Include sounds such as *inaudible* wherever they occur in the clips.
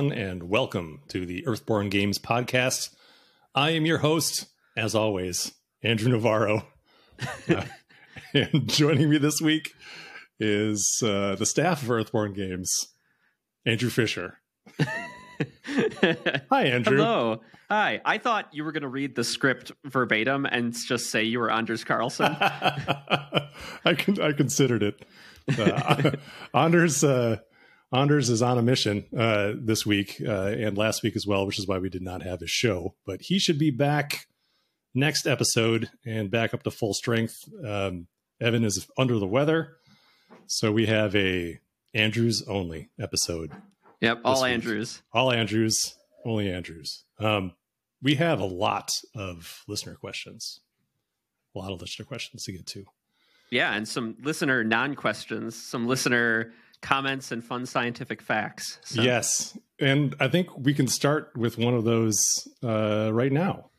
everyone, and welcome to the Earthborn Games podcast. I am your host, as always, Andrew Navarro. *laughs* Uh, and joining me this week is uh, the staff of Earthborn Games, Andrew Fischer. *laughs* Hi, Andrew. Hello. Hi. I thought you were going to read the script verbatim and just say you were Anders Carlson. *laughs* I con- I considered it. Uh, Anders uh, Anders is on a mission uh, this week uh, and last week as well, which is why we did not have his show. But he should be back next episode and back up to full strength. Um, Evan is under the weather, so we have a Andrews only episode. Yep, all Andrews. All Andrews, only Andrews. Um, we have a lot of listener questions. A lot of listener questions to get to. Yeah, and some listener non questions, some listener comments and fun scientific facts. So. Yes. And I think we can start with one of those uh, right now,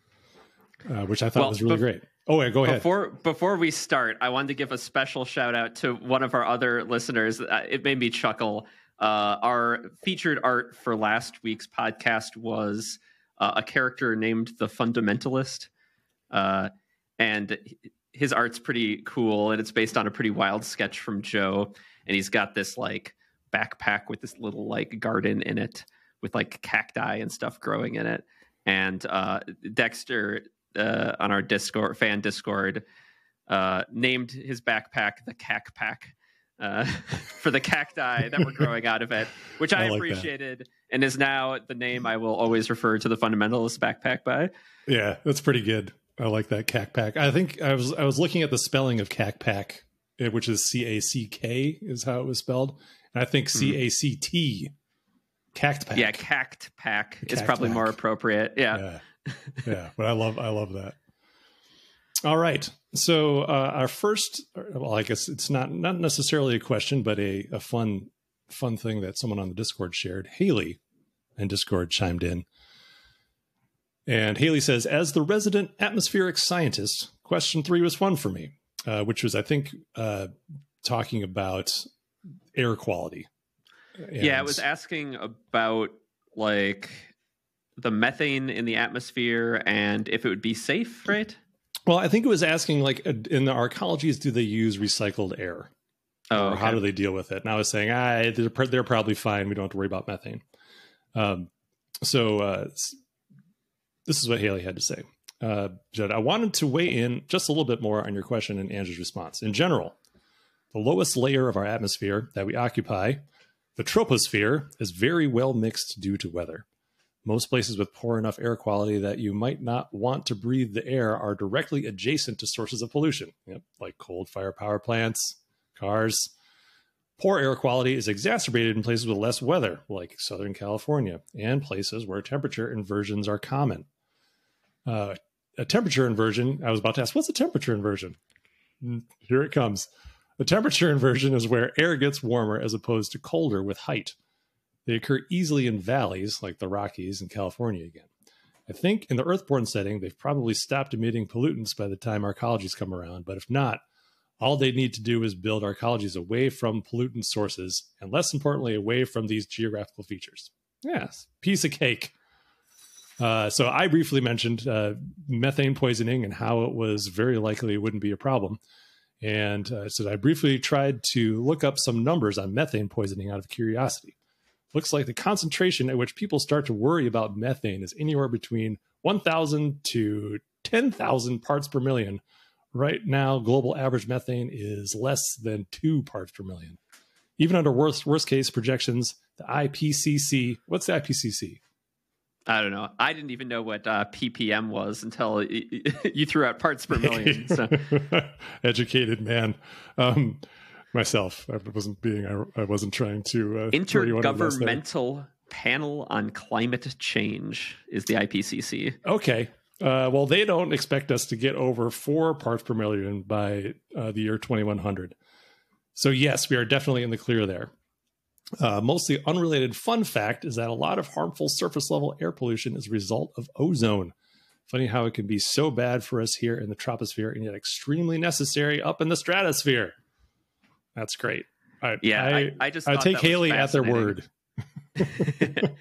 uh, which I thought well, was really great. Oh, yeah, go ahead. Before before we start, I wanted to give a special shout out to one of our other listeners. Uh, it made me chuckle. Uh, our featured art for last week's podcast was uh, a character named the Fundamentalist, uh, and his art's pretty cool, and it's based on a pretty wild sketch from Joe and he's got this like backpack with this little like garden in it with like cacti and stuff growing in it. And uh, Dexter uh, on our Discord fan Discord uh, named his backpack the Cac Pack. Uh, *laughs* for the cacti that were *laughs* growing out of it, which I, I like appreciated, that. and is now the name I will always refer to the fundamentalist backpack by. Yeah, that's pretty good. I like that cac pack. I think I was I was looking at the spelling of cac pack uh, which is C A C K is how it was spelled. And I think hmm. C A C T, cact pack. Yeah, cact pack is probably pack. more appropriate. Yeah. yeah. yeah, but I love I love that. All right. So uh, our first, well, I guess it's not not necessarily a question, but a, a fun fun thing that someone on the Discord shared. Haley and Discord chimed in. And Haley says, as the resident atmospheric scientist, question three was fun for me uh, which was I think uh, talking about air quality. And yeah, it was asking about like the methane in the atmosphere and if it would be safe, right? Well, I think it was asking like in the arcologies, do they use recycled air? Oh, or okay. how do they deal with it? And I was saying, ah, they're, they're probably fine. We don't have to worry about methane. Um, so uh, this is what Haley had to say uh, Judd, I wanted to weigh in just a little bit more on your question and Andrew's response. In general, the lowest layer of our atmosphere that we occupy, the troposphere, is very well mixed due to weather. Most places with poor enough air quality that you might not want to breathe the air are directly adjacent to sources of pollution, yep, like cold fire power plants, cars. Poor air quality is exacerbated in places with less weather, like Southern California, and places where temperature inversions are common. Uh, a temperature inversion. I was about to ask, what's a temperature inversion? Mm, here it comes. A temperature inversion is where air gets warmer as opposed to colder with height. They occur easily in valleys like the Rockies in California again. I think in the earthborn setting, they've probably stopped emitting pollutants by the time arcologies come around, but if not, all they need to do is build arcologies away from pollutant sources and, less importantly, away from these geographical features. Yes, piece of cake. Uh, so I briefly mentioned uh, methane poisoning and how it was very likely it wouldn't be a problem. And uh, so I briefly tried to look up some numbers on methane poisoning out of curiosity. Looks like the concentration at which people start to worry about methane is anywhere between 1,000 to 10,000 parts per million. Right now, global average methane is less than two parts per million. Even under worst worst case projections, the IPCC, what's the IPCC? I don't know. I didn't even know what uh, ppm was until *laughs* you threw out parts per million. So. *laughs* Educated man. Um, myself, I wasn't being. I, I wasn't trying to. Uh, Intergovernmental Panel on Climate Change is the IPCC. Okay. Uh, well, they don't expect us to get over four parts per million by uh, the year 2100. So yes, we are definitely in the clear there. Uh, mostly unrelated fun fact is that a lot of harmful surface level air pollution is a result of ozone. Funny how it can be so bad for us here in the troposphere and yet extremely necessary up in the stratosphere. That's great. I, yeah, I, I, I just I take Haley at their word. *laughs* *laughs* *laughs*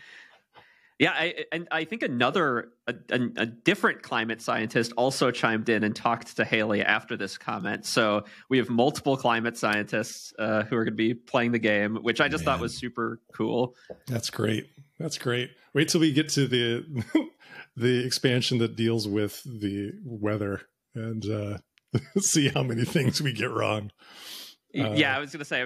Yeah, I, and I think another a, a, a, different climate scientist also chimed in and talked to Haley after this comment. So we have multiple climate scientists uh, who are going to be playing the game, which I just Man. thought was super cool. That's great. That's great. Wait till we get to the *laughs* the expansion that deals with the weather and uh, *laughs* see how many things we get wrong. Uh, yeah, I was going to say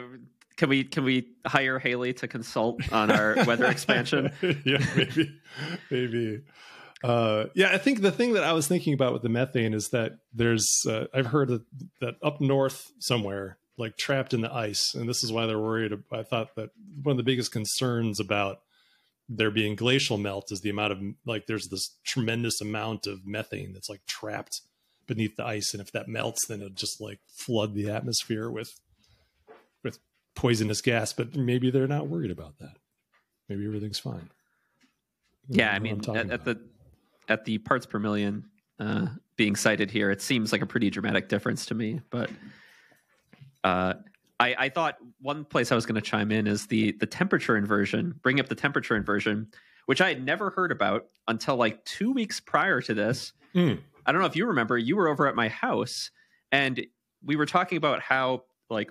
can we can we hire Haley to consult on our weather expansion? *laughs* yeah, maybe, maybe. Uh, yeah, I think the thing that I was thinking about with the methane is that there's uh, I've heard that, that up north somewhere, like trapped in the ice, and this is why they're worried. I thought that one of the biggest concerns about there being glacial melt is the amount of like there's this tremendous amount of methane that's like trapped beneath the ice, and if that melts, then it'll just like flood the atmosphere with with poisonous gas, but maybe they're not worried about that. Maybe everything's fine. Yeah, I mean, at, at, the at the parts per million uh, being cited here, it seems like a pretty dramatic difference to me. But uh, I, I thought one place I was going to chime in is the the temperature inversion. Bring up the temperature inversion, which I had never heard about until like two weeks prior to this. Mm. I don't know if you remember. You were over at my house, and we were talking about how like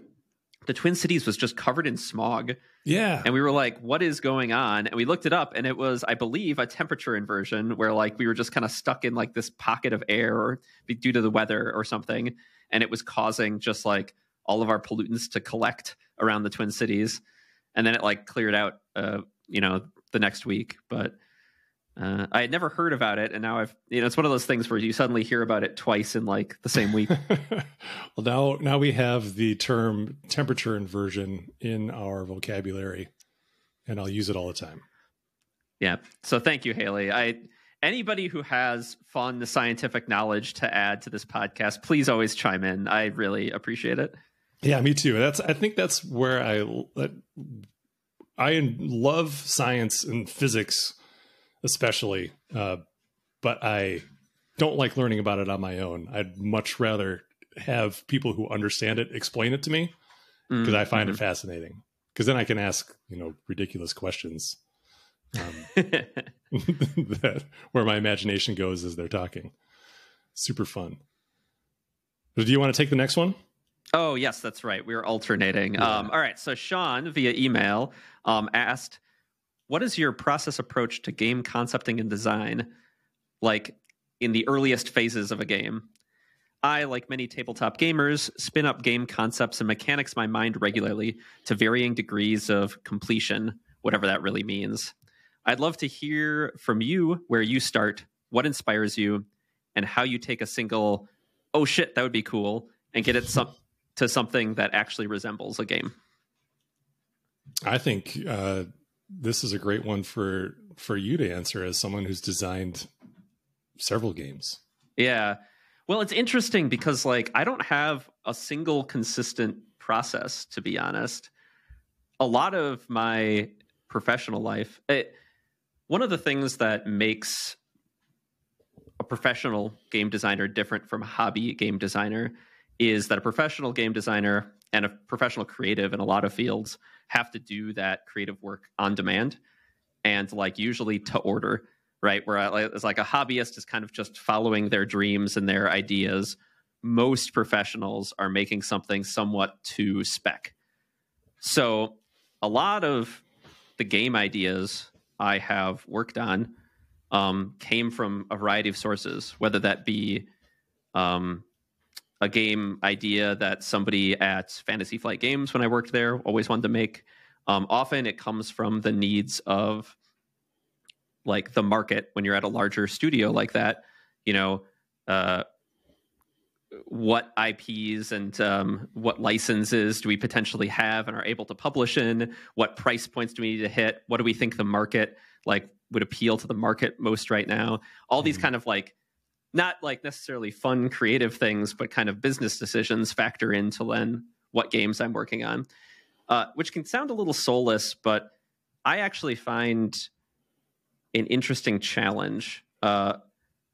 the Twin Cities was just covered in smog. Yeah. And we were like, what is going on? And we looked it up and it was, I believe, a temperature inversion where like we were just kind of stuck in like this pocket of air due to the weather or something. And it was causing just like all of our pollutants to collect around the Twin Cities. And then it like cleared out, uh, you know, the next week. But uh, I had never heard about it, and now I've you know it's one of those things where you suddenly hear about it twice in like the same week. *laughs* well, now now we have the term temperature inversion in our vocabulary, and I'll use it all the time. Yeah. So thank you, Haley. I anybody who has fun scientific knowledge to add to this podcast, please always chime in. I really appreciate it. Yeah, me too. That's I think that's where I I love science and physics especially. Uh, but I don't like learning about it on my own. I'd much rather have people who understand it explain it to me because mm-hmm. I find it mm-hmm. fascinating. Because then I can ask, you know, ridiculous questions um, *laughs* *laughs* that, where my imagination goes as they're talking. Super fun. Do you want to take the next one? Oh, yes, that's right. We are alternating. Yeah. Um, all right. So Sean, via email, um, asked what is your process approach to game concepting and design like in the earliest phases of a game? I like many tabletop gamers spin up game concepts and mechanics my mind regularly to varying degrees of completion whatever that really means. I'd love to hear from you where you start what inspires you and how you take a single oh shit that would be cool and get it some, to something that actually resembles a game. I think uh this is a great one for for you to answer as someone who's designed several games. Yeah. Well, it's interesting because like I don't have a single consistent process to be honest. A lot of my professional life, it, one of the things that makes a professional game designer different from a hobby game designer is that a professional game designer and a professional creative in a lot of fields have to do that creative work on demand. And like usually to order right? Where I, it's like a hobbyist is kind of just following their dreams and their ideas. Most professionals are making something somewhat to spec. So a lot of the game ideas i have worked on um, came from a variety of sources whether that be um, a game idea that somebody at Fantasy Flight Games, when I worked there, always wanted to make. Um, often it comes from the needs of like the market when you're at a larger studio like that. You know, uh, what IPs and um, what licenses do we potentially have and are able to publish in? What price points do we need to hit? What do we think the market like would appeal to the market most right now? All these mm-hmm. kind of like not like necessarily fun creative things but kind of business decisions factor into then what games i'm working on uh, which can sound a little soulless but i actually find an interesting challenge. Uh,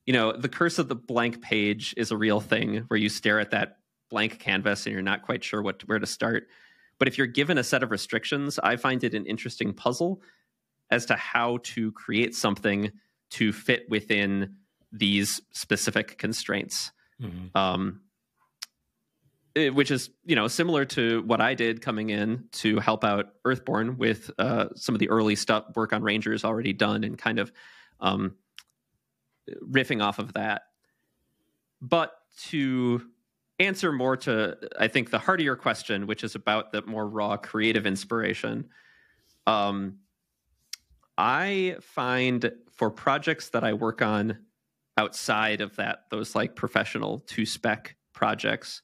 you know the curse of the blank page is a real thing where you stare at that blank canvas and you're not quite sure what where to start. But if you're given a set of restrictions i find it an interesting puzzle as to how to create something to fit within these specific constraints. Mm-hmm. Um, eh, which is you know similar to what I did coming in to help out Earthborn with uh, some of the early stuff work on Rangers already done and kind of um, riffing off of that. But to answer more to I think the heart of your question, which is about the more raw creative inspiration, um, I find for projects that I work on outside of that, those like professional to spec projects,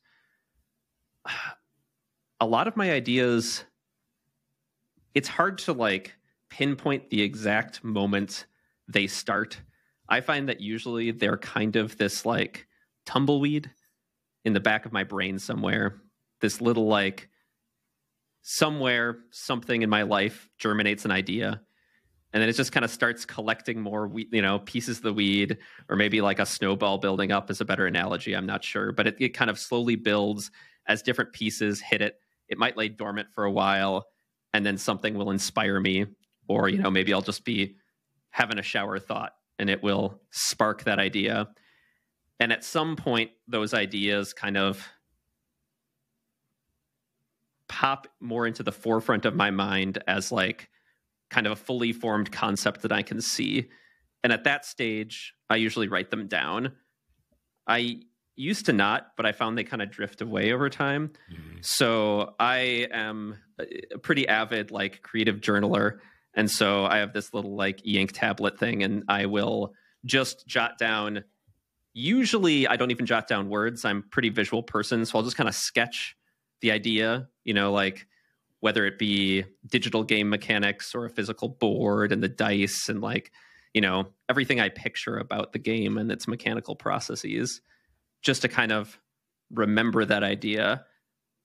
*sighs* a lot of my ideas, it's hard to like pinpoint the exact moment they start. I find that usually they're kind of this like tumbleweed in the back of my brain somewhere. This little like somewhere something in my life germinates an idea and then it just kind of starts collecting more you know pieces of the weed or maybe like a snowball building up is a better analogy i'm not sure but it, it kind of slowly builds as different pieces hit it. It might lay dormant for a while and then something will inspire me or you know maybe i'll just be having a shower thought and it will spark that idea. And at some point those ideas kind of pop more into the forefront of my mind as like kind of a fully formed concept that I can see. And at that stage, I usually write them down. I used to not, but I found they kind of drift away over time. Mm-hmm. So I am a pretty avid like creative journaler. And so I have this little like e-ink tablet thing and I will just jot down usually I don't even jot down words. I'm pretty visual person, so I'll just kind of sketch the idea, you know, like whether it be digital game mechanics or a physical board and the dice and like, you know, everything I picture about the game and its mechanical processes, just to kind of remember that idea.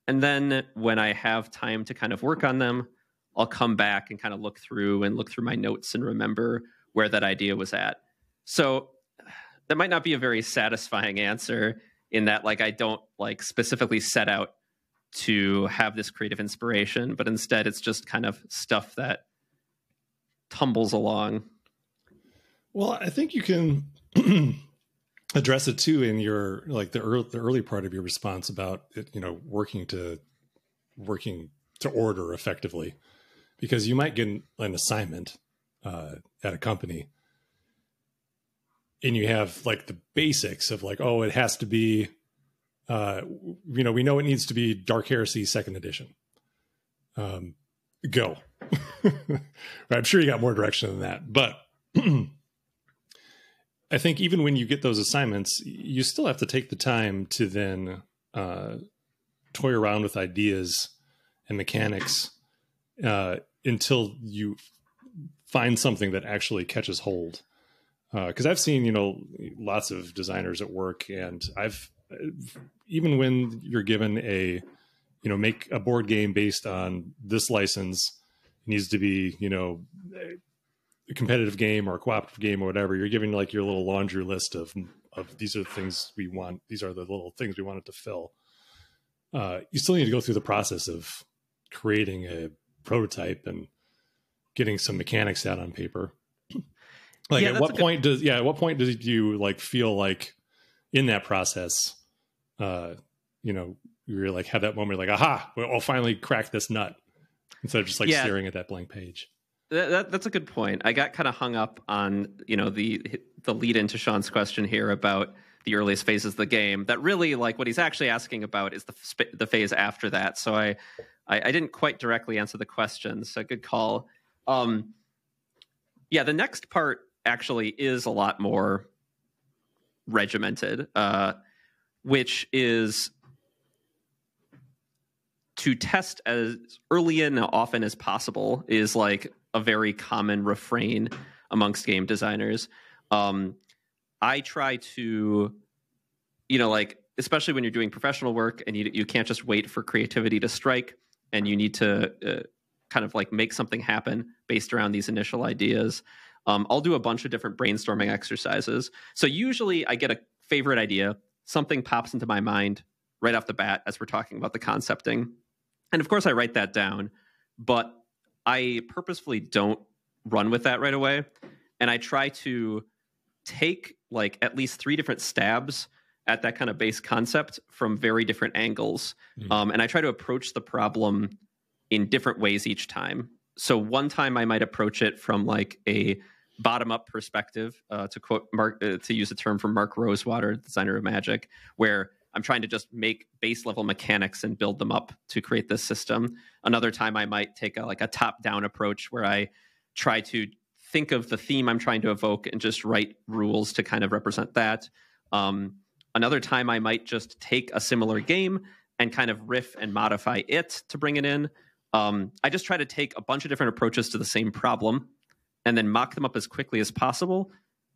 And then when I have time to kind of work on them, I'll come back and kind of look through and look through my notes and remember where that idea was at. So *sighs* that might not be a very satisfying answer in that like I don't like specifically set out to have this creative inspiration, but instead it's just kind of stuff that tumbles along. Well, I think you can *clears throat* address it too in your like the early, the early part of your response about it, you know, working to working to order effectively, because you might get an assignment uh, at a company and you have like the basics of like, oh, it has to be, uh, you know, we know it needs to be Dark Heresy second edition. Um, go. *laughs* I'm sure you got more direction than that, but *clears throat* I think even when you get those assignments, you still have to take the time to then uh, toy around with ideas and mechanics uh, until you find something that actually catches hold because uh, I've seen you know lots of designers at work, and I've even when you're given a you know make a board game based on this license it needs to be you know a competitive game or a cooperative game or whatever you're giving like your little laundry list of of these are the things we want these are the little things we want it to fill. Uh, you still need to go through the process of creating a prototype and getting some mechanics out on paper. Like yeah, at what point good... does yeah, at what point does you like feel like in that process, uh, you know, you're like have that moment like, aha, I'll finally crack this nut instead of just like yeah. staring at that blank page. That, that, that's a good point. I got kind of hung up on you know the the lead into Sean's question here about the earliest phases of the game. That really like what he's actually asking about is the the phase after that. So I I, I didn't quite directly answer the question. So good call. Um, yeah, the next part actually is a lot more regimented, uh, which is to test as early and often as possible is like a very common refrain amongst game designers. Um, I try to, you know, like especially when you're doing professional work and you you can't just wait for creativity to strike, and you need to uh, kind of like make something happen based around these initial ideas um, I'll do a bunch of different brainstorming exercises. So usually I get a favorite idea, something pops into my mind right off the bat as we're talking about the concepting. And of course, I write that down, but I purposefully don't run with that right away. And I try to take like at least three different stabs at that kind of base concept from very different angles. Mm-hmm. Um, and I try to approach the problem in different ways each time. So one time I might approach it from like a bottom up perspective, uh, to quote Mark, uh, to use a term from Mark Rosewater, designer of Magic, where I'm trying to just make base level mechanics and build them up to create this system. Another time I might take a, like a top down approach where I try to think of the theme I'm trying to evoke and just write rules to kind of represent that. Um, another time I might just take a similar game and kind of riff and modify it to bring it in. Um, I just try to take a bunch of different approaches to the same problem and then mock them up as quickly as possible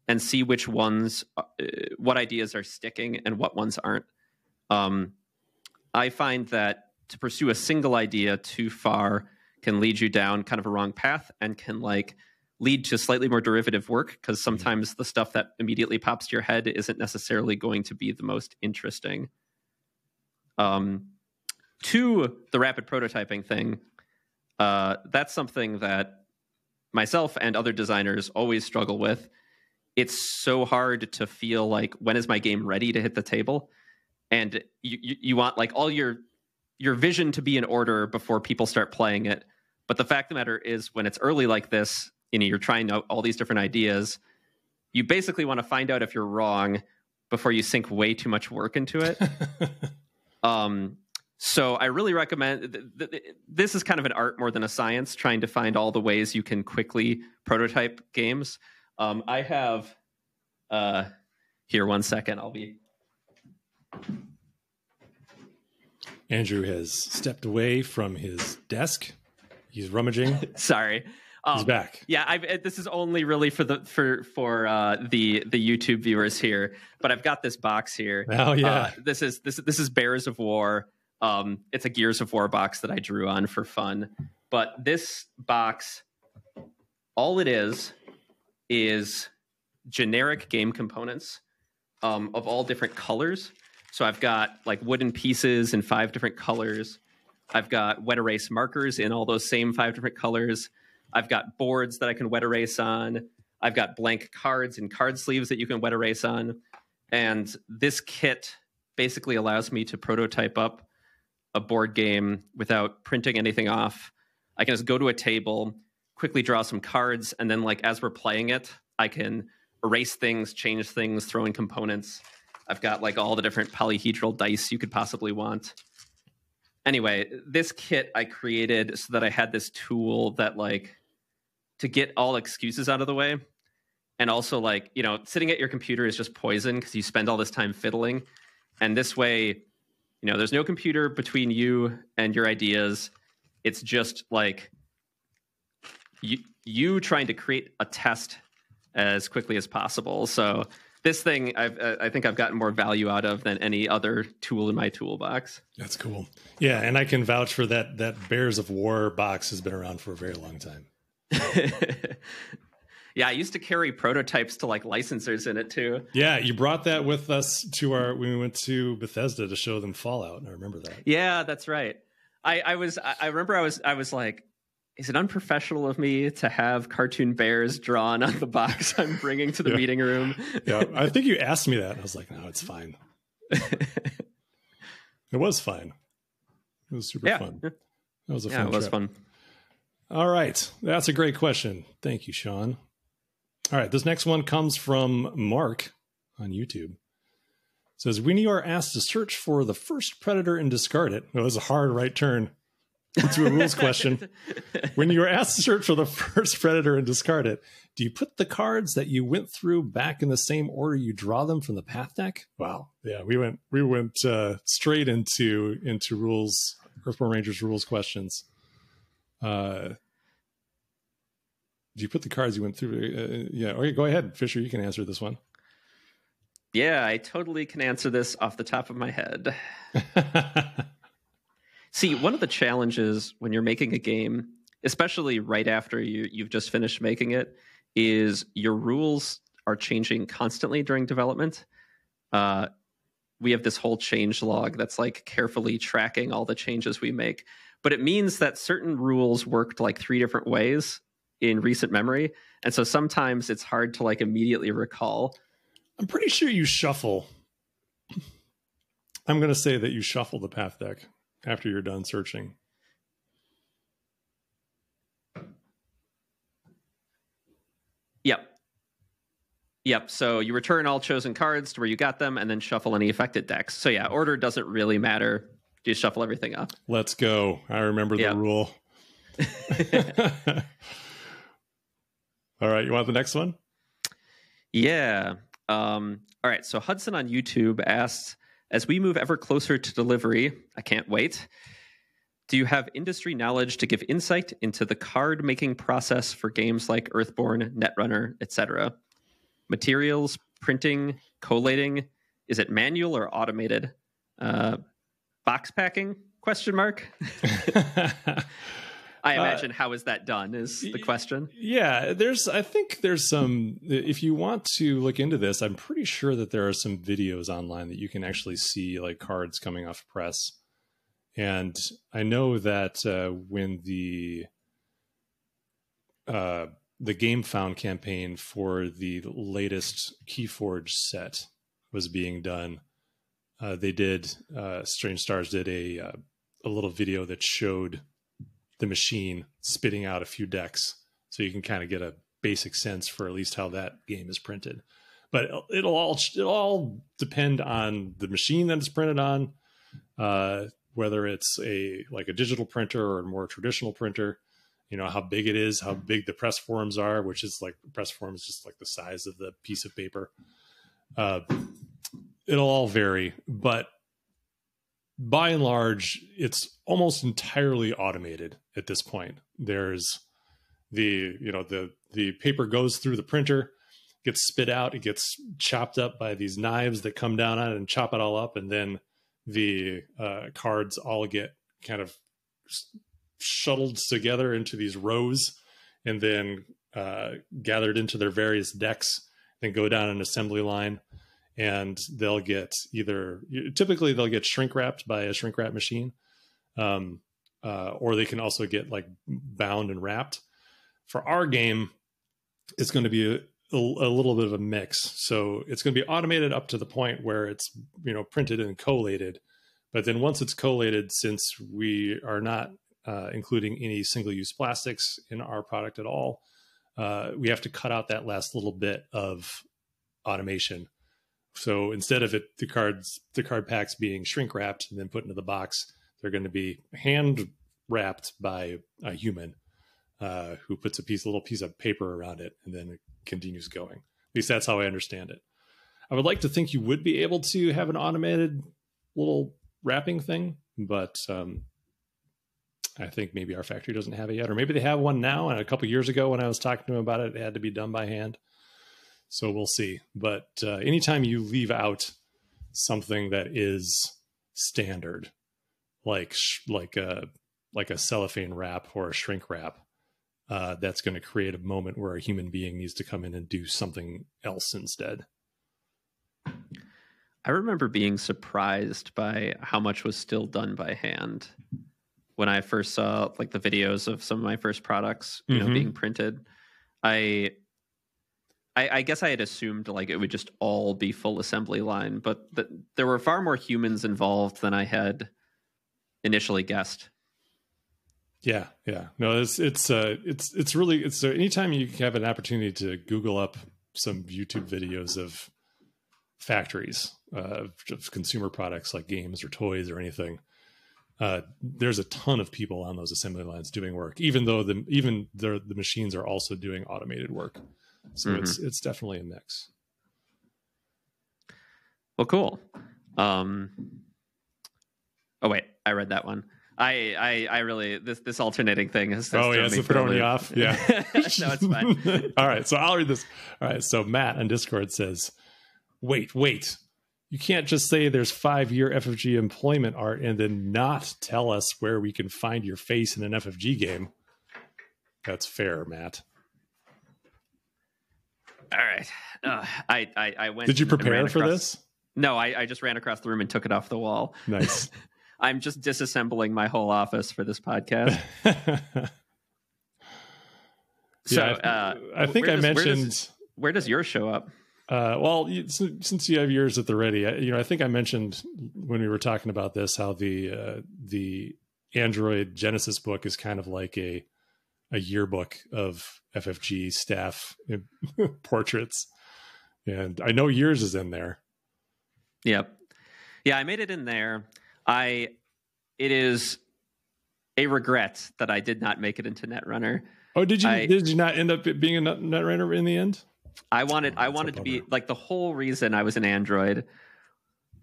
and see which ones, uh, what ideas are sticking and what ones aren't. Um, I find that to pursue a single idea too far can lead you down kind of a wrong path and can like lead to slightly more derivative work because mm-hmm. sometimes the stuff that immediately pops to your head isn't necessarily going to be the most interesting. Um, to the rapid prototyping thing, uh, that's something that myself and other designers always struggle with. It's so hard to feel like when is my game ready to hit the table, and you, you, you want like all your your vision to be in order before people start playing it. But the fact of the matter is, when it's early like this, you know, you're trying out all these different ideas. You basically want to find out if you're wrong before you sink way too much work into it. *laughs* um, so I really recommend th- th- this is kind of an art more than a science, trying to find all the ways you can quickly prototype games. Um, I have uh, here one second. I'll be. Andrew has stepped away from his desk. He's rummaging. *laughs* Sorry. Um, He's back. Yeah, I've, this is only really for the for for uh, the the YouTube viewers here, but I've got this box here. Oh yeah, uh, this is this this is Bears of War. Um, it's a Gears of War box that I drew on for fun. But this box, all it is, is generic game components um, of all different colors. So I've got like wooden pieces in five different colors. I've got wet erase markers in all those same five different colors. I've got boards that I can wet erase on. I've got blank cards and card sleeves that you can wet erase on. And this kit basically allows me to prototype up a board game without printing anything off. I can just go to a table, quickly draw some cards, and then like as we're playing it, I can erase things, change things, throw in components. I've got like all the different polyhedral dice you could possibly want. Anyway, this kit I created so that I had this tool that like to get all excuses out of the way. And also like, you know, sitting at your computer is just poison because you spend all this time fiddling. And this way, you know, there's no computer between you and your ideas. It's just like you you trying to create a test as quickly as possible. So this thing I've, uh, I think I've gotten more value out of than any other tool in my toolbox. That's cool. Yeah, and I can vouch for that. That Bears of War box has been around for a very long time. *laughs* Yeah, I used to carry prototypes to like licensors in it too. Yeah, you brought that with us to our when we went to Bethesda to show them Fallout. I remember that. Yeah, that's right. I, I was I remember I was I was like, is it unprofessional of me to have cartoon bears drawn on the box *laughs* I'm bringing to the yeah. meeting room? yeah, I think you asked me that. I was like, no, it's fine. *laughs* it was fine. It was super yeah. fun. That was a yeah, fun. it was trip. fun. All right, that's a great question. Thank you, Sean. All right, this next one comes from Mark on YouTube. It says when you are asked to search for the first predator and discard it, it was a hard right turn into a rules question. *laughs* when you are asked to search for the first predator and discard it, do you put the cards that you went through back in the same order you draw them from the path deck? Wow, yeah, we went we went uh, straight into into rules Earthborn Rangers rules questions. Uh, did you put the cards you went through? Uh, uh, yeah. Okay, go ahead, Fischer. You can answer this one. Yeah, I totally can answer this off the top of my head. *laughs* See, one of the challenges when you're making a game, especially right after you, you've just finished making it, is your rules are changing constantly during development. Uh, we have this whole change log that's like carefully tracking all the changes we make. But it means that certain rules worked like three different ways in recent memory, and so sometimes it's hard to like immediately recall. I'm pretty sure you shuffle. I'm going to say that you shuffle the path deck after you're done searching. Yep. Yep. So you return all chosen cards to where you got them and then shuffle any affected decks. So yeah, order doesn't really matter. Do you just shuffle everything up. Let's go. I remember the yep. rule. *laughs* *laughs* all right. You want the next one? Yeah. Um, all right. So Hudson on YouTube asks As we move ever closer to delivery, I can't wait. Do you have industry knowledge to give insight into the card making process for games like Earthborn, Netrunner, etc.? Materials, printing, collating, is it manual or automated? Uh, box packing? Question mark. *laughs* *laughs* I uh, imagine uh, how is that done is the question. Yeah, there's I think there's some if you want to look into this, I'm pretty sure that there are some videos online that you can actually see like cards coming off press and I know that uh, when the uh, the Gamefound campaign for the latest Keyforge set was being done, uh, they did uh, Strange Stars did a uh, a little video that showed the machine spitting out a few decks, so you can kind of get a basic sense for at least how that game is printed. But it'll all it'll all depend on the machine that it's printed on, uh, whether it's a like a digital printer or a more traditional printer you know how big it is how big the press forms are which is like press form is just like the size of the piece of paper uh, it'll all vary but by and large it's almost entirely automated at this point. There's the you know the the paper goes through the printer gets spit out it gets chopped up by these knives that come down on it and chop it all up and then the uh, cards all get kind of shuttled together into these rows and then uh, gathered into their various decks then go down an assembly line and they'll get either typically they'll get shrink wrapped by a shrink wrap machine. Um, uh, or they can also get like bound and wrapped for our game it's going to be a, a, little bit of a mix. So it's going to be automated up to the point where it's you know printed and collated, but then once it's collated, since we are not uh, including any single-use plastics in our product at all, uh, we have to cut out that last little bit of automation. So instead of it, the cards, the card packs being shrink wrapped and then put into the box, they're going to be hand wrapped by a human uh, who puts a piece, a little piece of paper around it, and then it continues going. At least that's how I understand it. I would like to think you would be able to have an automated little wrapping thing, but um, I think maybe our factory doesn't have it yet, or maybe they have one now. And a couple years ago, when I was talking to them about it, it had to be done by hand. So we'll see. But uh, anytime you leave out something that is standard, like like a like a cellophane wrap or a shrink wrap, uh, that's going to create a moment where a human being needs to come in and do something else instead. I remember being surprised by how much was still done by hand when I first saw like the videos of some of my first products, you mm-hmm. know, being printed. I, I, I guess I had assumed like it would just all be full assembly line, but th- there were far more humans involved than I had initially guessed. Yeah, yeah. No, it's it's uh it's it's really it's uh, anytime you have an opportunity to Google up some YouTube videos of factories uh, of consumer products like games or toys or anything. Uh, there's a ton of people on those assembly lines doing work, even though the even the the machines are also doing automated work. So mm-hmm. it's it's definitely a mix. Well, cool. Um, oh wait, I read that one. I, I, I really this this alternating thing is. Oh yeah, it's throwing you off. *laughs* Yeah, no, it's fine. *laughs* All right, so I'll read this. All right, so Matt on Discord says, "Wait, wait, you can't just say there's five year FFG employment art and then not tell us where we can find your face in an FFG game." That's fair, Matt. All right, uh, I, I I went. Did you prepare for this? No, I, I just ran across the room and took it off the wall. Nice. *laughs* I'm just disassembling my whole office for this podcast. *laughs* So yeah, uh, I think I does, mentioned where does, where does yours show up? Uh, well, since you have yours at the ready, you know, I think I mentioned when we were talking about this how the uh, the Android Genesis book is kind of like a a yearbook of FFG staff *laughs* portraits, and I know yours is in there. Yep, yeah, I made it in there. I it is a regret that I did not make it into Netrunner. Oh, did you I, did you not end up being a Netrunner in the end? I wanted I wanted to be like the whole reason I was an Android.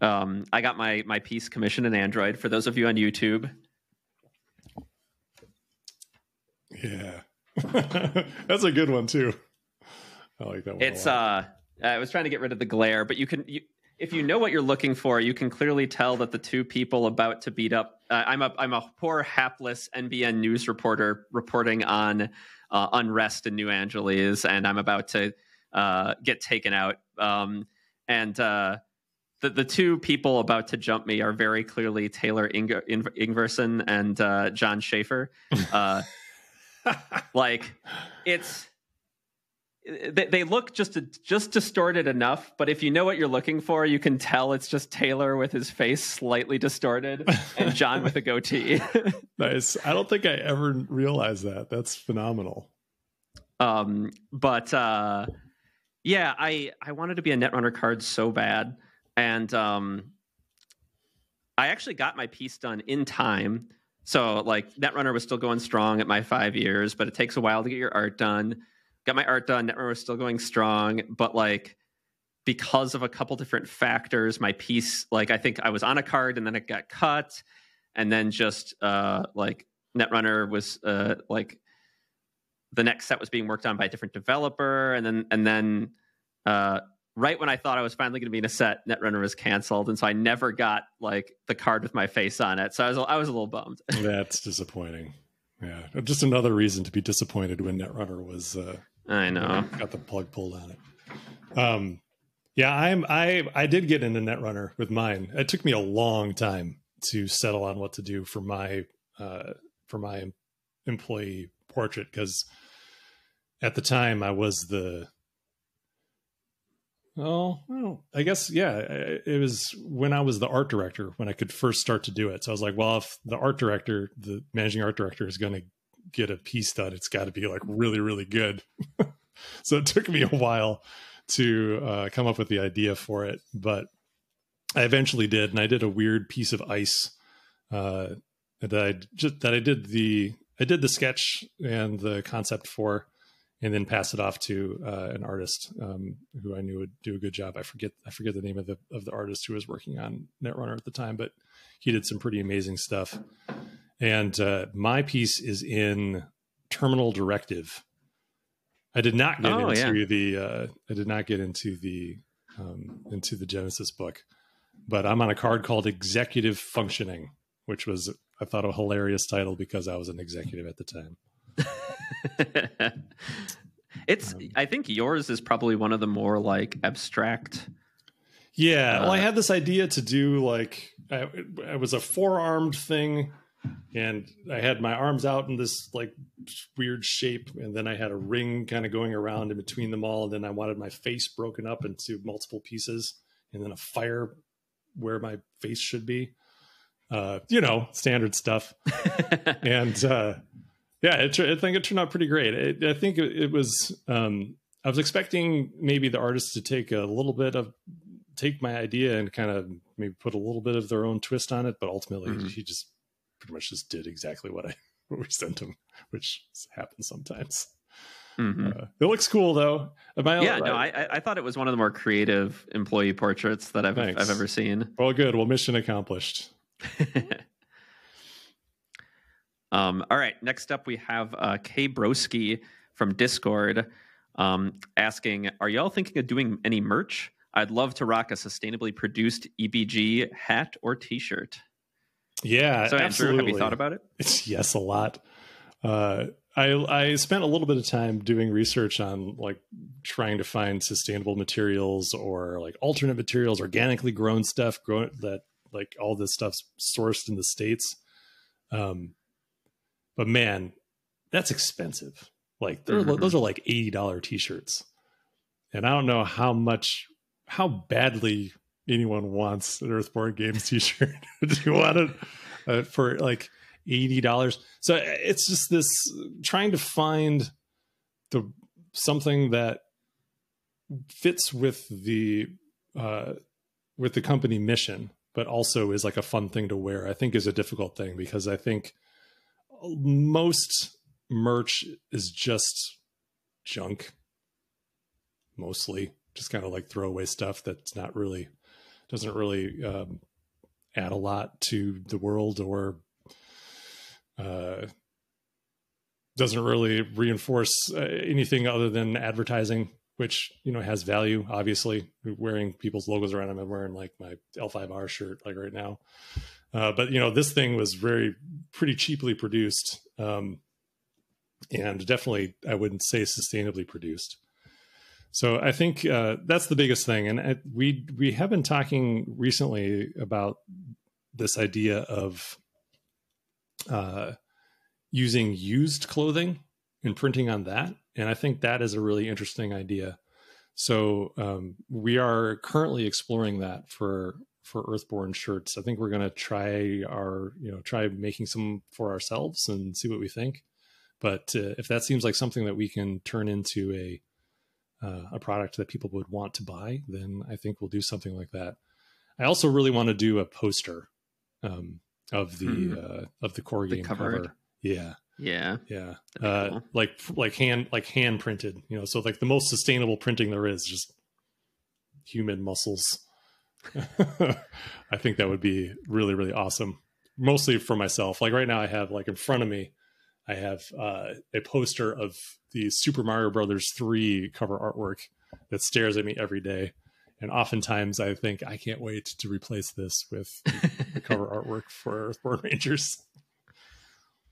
Um, I got my my piece commissioned in Android. For those of you on YouTube, yeah, *laughs* that's a good one too. I like that one. It's uh, I was trying to get rid of the glare, but you can you, if you know what you're looking for, you can clearly tell that the two people about to beat up. Uh, I'm a I'm a poor hapless NBN news reporter reporting on uh, unrest in New Angeles, and I'm about to uh, get taken out. Um, and uh, the the two people about to jump me are very clearly Taylor Ing- Ingverson and uh, John Schaefer. Uh, *laughs* like it's they, they look just just distorted enough, but if you know what you're looking for, you can tell it's just Taylor with his face slightly distorted and John with a goatee. *laughs* nice. I don't think I ever realized that. That's phenomenal. Um, but uh, yeah, I I wanted to be a Netrunner card so bad, and um, I actually got my piece done in time. So like Netrunner was still going strong at my five years, but it takes a while to get your art done. Got my art done. Netrunner was still going strong, but like because of a couple different factors, my piece like I think I was on a card and then it got cut, and then just uh like Netrunner was uh like the next set was being worked on by a different developer, and then and then uh, right when I thought I was finally going to be in a set, Netrunner was canceled, and so I never got like the card with my face on it. So I was I was a little bummed. That's disappointing. Yeah, just another reason to be disappointed when Netrunner was. Uh, I know got the plug pulled on it. Um, yeah, I'm I I did get into Netrunner with mine. It took me a long time to settle on what to do for my uh, for my employee portrait because at the time I was the Oh, well, I guess yeah. It was when I was the art director when I could first start to do it. So I was like, well, if the art director, the managing art director, is going to get a piece done, it's got to be like really, really good. *laughs* so it took me a while to uh, come up with the idea for it, but I eventually did, and I did a weird piece of ice uh, that I just that I did the I did the sketch and the concept for, and then pass it off to uh, an artist um, who I knew would do a good job. I forget I forget the name of the of the artist who was working on Netrunner at the time, but he did some pretty amazing stuff. And uh, my piece is in Terminal Directive. I did not get oh, into yeah. the uh, I did not get into the um, into the Genesis book, but I'm on a card called Executive Functioning, which was I thought a hilarious title because I was an executive at the time. *laughs* it's um, I think yours is probably one of the more like abstract. Yeah, uh, well, I uh, had this idea to do like I, it was a four armed thing, and I had my arms out in this like weird shape, and then I had a ring kind of going around in between them all, and then I wanted my face broken up into multiple pieces, and then a fire where my face should be uh, you know, standard stuff. *laughs* and uh, yeah, it, I think it turned out pretty great. It, I think it, it was. Um, I was expecting maybe the artist to take a little bit of take my idea and kind of maybe put a little bit of their own twist on it, but ultimately mm-hmm. he just pretty much just did exactly what I *laughs* what we sent him, which happens sometimes. Mm-hmm. Uh, it looks cool though. yeah, no, I, I thought it was one of the more creative employee portraits that I've I've ever seen. Well, good. Well, mission accomplished. *laughs* um, all right. Next up, we have uh, K Broski from Discord um, asking Are y'all thinking of doing any merch? I'd love to rock a sustainably produced EBG hat or t shirt. Yeah. So, Andrew, absolutely. have you thought about it? *laughs* It's, yes, a lot. Uh, I I spent a little bit of time doing research on like trying to find sustainable materials or like alternate materials, organically grown stuff grown that like all this stuff's sourced in the states um but man that's expensive Like mm-hmm. those are like eighty dollar t-shirts, and I don't know how much how badly anyone wants an Earthborn Games *laughs* t-shirt. *laughs* Do you want it uh, for like eighty dollars? So it's just this trying to find the something that fits with the uh, with the company mission, but also is like a fun thing to wear. I think is a difficult thing because I think most merch is just junk, mostly just kind of like throwaway stuff that's not really doesn't really um, add a lot to the world or uh, doesn't really reinforce uh, anything other than advertising which you know has value obviously. Wearing people's logos around i'm wearing like my l5r shirt like right now. Uh, but you know this thing was very pretty cheaply produced um, and definitely i wouldn't say sustainably produced so i think uh, that's the biggest thing and I, we we have been talking recently about this idea of uh, using used clothing and printing on that and I think that is a really interesting idea. So um, we are currently exploring that for for Earthborn shirts. I think we're going to try our you know try making some for ourselves and see what we think. But uh, if that seems like something that we can turn into a uh, a product that people would want to buy, then I think we'll do something like that. I also really want to do a poster um, of the hmm. uh, of the core the game cover. cover. Yeah, yeah. Yeah. Uh, cool. like like hand like hand printed, you know, so like the most sustainable printing there is just human muscles. *laughs* I think that would be really really awesome. Mostly for myself. Like right now I have like in front of me I have uh, a poster of the Super Mario Brothers 3 cover artwork that stares at me every day. And oftentimes I think I can't wait to replace this with the *laughs* cover artwork for Earthborn Rangers.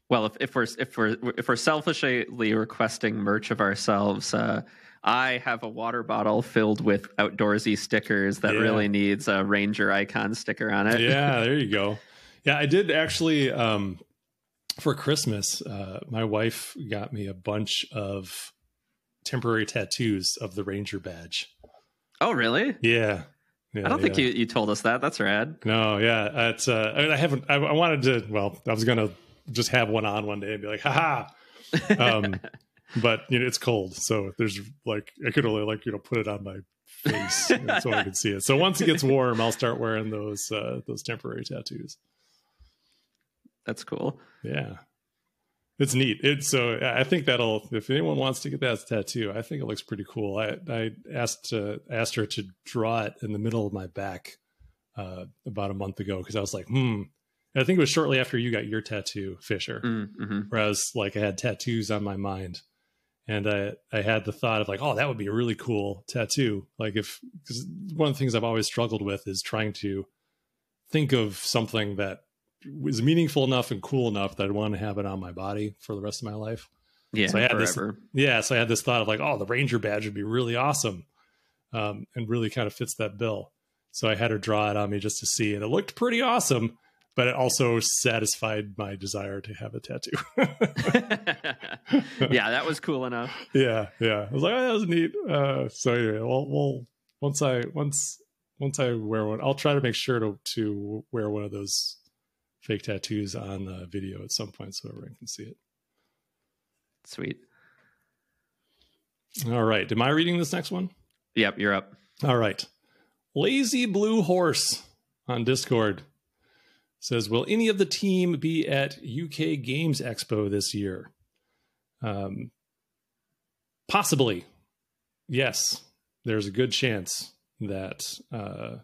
Well, if, if we're if we're if we're selfishly requesting merch of ourselves, uh, I have a water bottle filled with outdoorsy stickers that yeah. really needs a ranger icon sticker on it. Yeah, *laughs* there you go. Yeah, I did actually um, for Christmas. Uh, my wife got me a bunch of temporary tattoos of the ranger badge. Oh, really? Yeah. Yeah, I don't think you, you told us that. That's rad. No, yeah, it's. Uh, I, I haven't. I, I wanted to. Well, I was gonna just have one on one day and be like, haha. *laughs* Um, but you know, it's cold, so there's like I could only like you know put it on my face so I could see it. So once it gets warm, I'll start wearing those uh, those temporary tattoos. That's cool. Yeah, it's neat. It's so I think that'll if anyone wants to get that tattoo, I think it looks pretty cool. I I asked uh, asked her to draw it in the middle of my back uh, about a month ago because I was like, hmm, I think it was shortly after you got your tattoo, Fischer, mm, mm-hmm. where I was like, I had tattoos on my mind. And I, I had the thought of like, oh, that would be a really cool tattoo. Like if, because one of the things I've always struggled with is trying to think of something that was meaningful enough and cool enough that I'd want to have it on my body for the rest of my life. Yeah. So I had forever. this, yeah. So I had this thought of like, oh, the Ranger badge would be really awesome. Um, and really kind of fits that bill. So I had her draw it on me just to see, and it looked pretty awesome but it also satisfied my desire to have a tattoo. *laughs* yeah, that was cool enough. Yeah, yeah. I was like, oh, that was neat. Uh, so yeah, well, well, once I once once I wear one, I'll try to make sure to to wear one of those fake tattoos on the video at some point so everyone can see it. Sweet. All right. Am I reading this next one? Yep, you're up. All right. Lazy Blue Horse on Discord says, "Will any of the team be at UK Games Expo this year?" Um, possibly. Yes, there's a good chance that uh,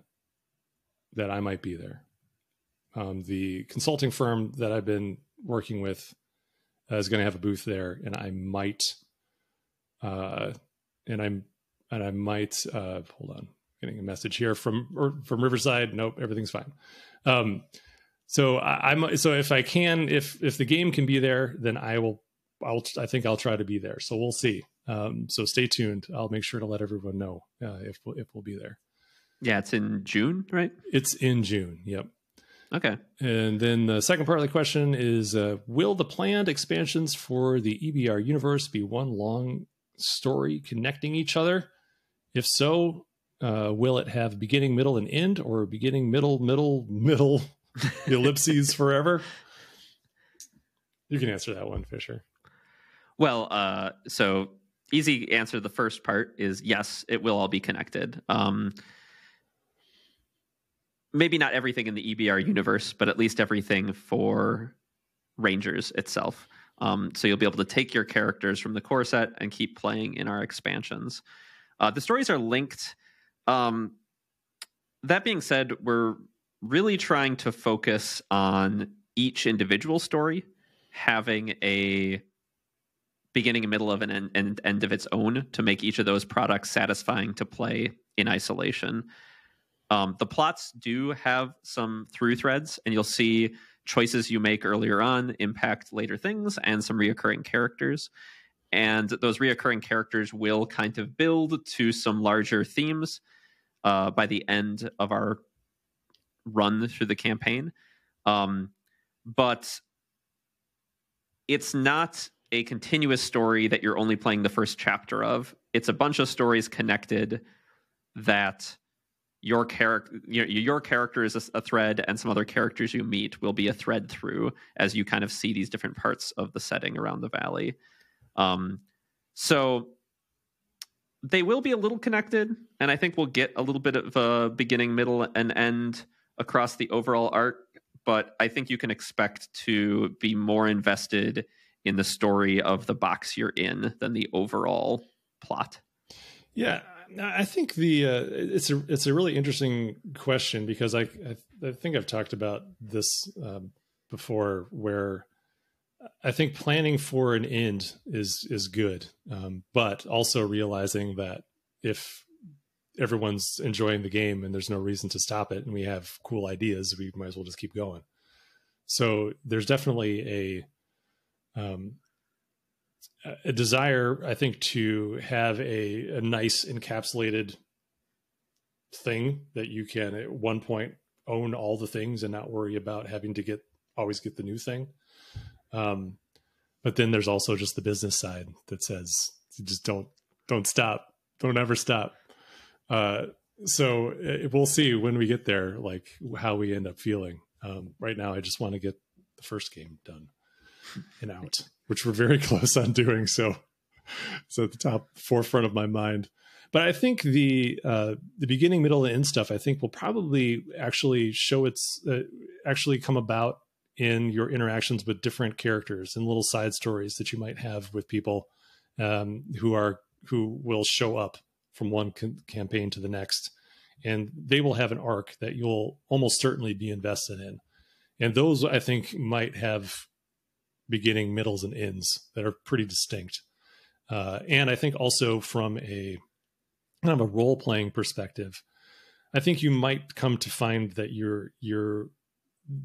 that I might be there. Um, the consulting firm that I've been working with uh, is going to have a booth there, and I might, uh, and I'm, and I might. Uh, hold on, getting a message here from from Riverside. Nope, everything's fine. Um, so I, am so if I can, if if the game can be there, then I will. I'll. I think I'll try to be there. So we'll see. Um, so stay tuned. I'll make sure to let everyone know uh, if we'll, if we'll be there. Yeah, it's in June, right? It's in June. Yep. Okay. And then the second part of the question is uh, Will the planned expansions for the EBR universe be one long story connecting each other? If so, uh, will it have beginning, middle, and end, or beginning, middle, middle, middle, *laughs* ellipses forever? You can answer that one, Fischer. Well, uh, so easy answer. The first part is yes, it will all be connected. Um, maybe not everything in the EBR universe, but at least everything for Rangers itself. Um, so you'll be able to take your characters from the core set and keep playing in our expansions. Uh, the stories are linked. Um, that being said, we're really trying to focus on each individual story having a beginning, and middle of an end, and end of its own to make each of those products satisfying to play in isolation. Um, the plots do have some through threads, and you'll see choices you make earlier on impact later things and some reoccurring characters. And those reoccurring characters will kind of build to some larger themes uh, by the end of our run through the campaign. Um, but it's not a continuous story that you're only playing the first chapter of. It's a bunch of stories connected that your character your, your character is a, a, thread and some other characters you meet will be a thread through as you kind of see these different parts of the setting around the valley um, so they will be a little connected and i think we'll get a little bit of a beginning middle and end across the overall arc but I think you can expect to be more invested in the story of the box you're in than the overall plot. Yeah, I think the uh, it's a it's a really interesting question because I I, I think I've talked about this um, before, where I think planning for an end is is good, um, but also realizing that if everyone's enjoying the game and there's no reason to stop it and we have cool ideas we might as well just keep going. So there's definitely a um, a desire i think to have a, a nice encapsulated thing that you can at one point own all the things and not worry about having to get always get the new thing. Um, but then there's also just the business side that says just don't don't stop don't ever stop. Uh, so it, we'll see when we get there, like how we end up feeling. Um, right now, I just want to get the first game done and out, which we're very *laughs* close on doing. So it's at the top forefront of my mind. But I think the uh, the beginning, middle, and end stuff, I think will probably actually show its uh, actually come about in your interactions with different characters and little side stories that you might have with people um, who are who will show up from one campaign to the next and they will have an arc that you'll almost certainly be invested in and those i think might have beginning middles and ends that are pretty distinct. Uh, and i think also from a kind of a role playing perspective i think you might come to find that your your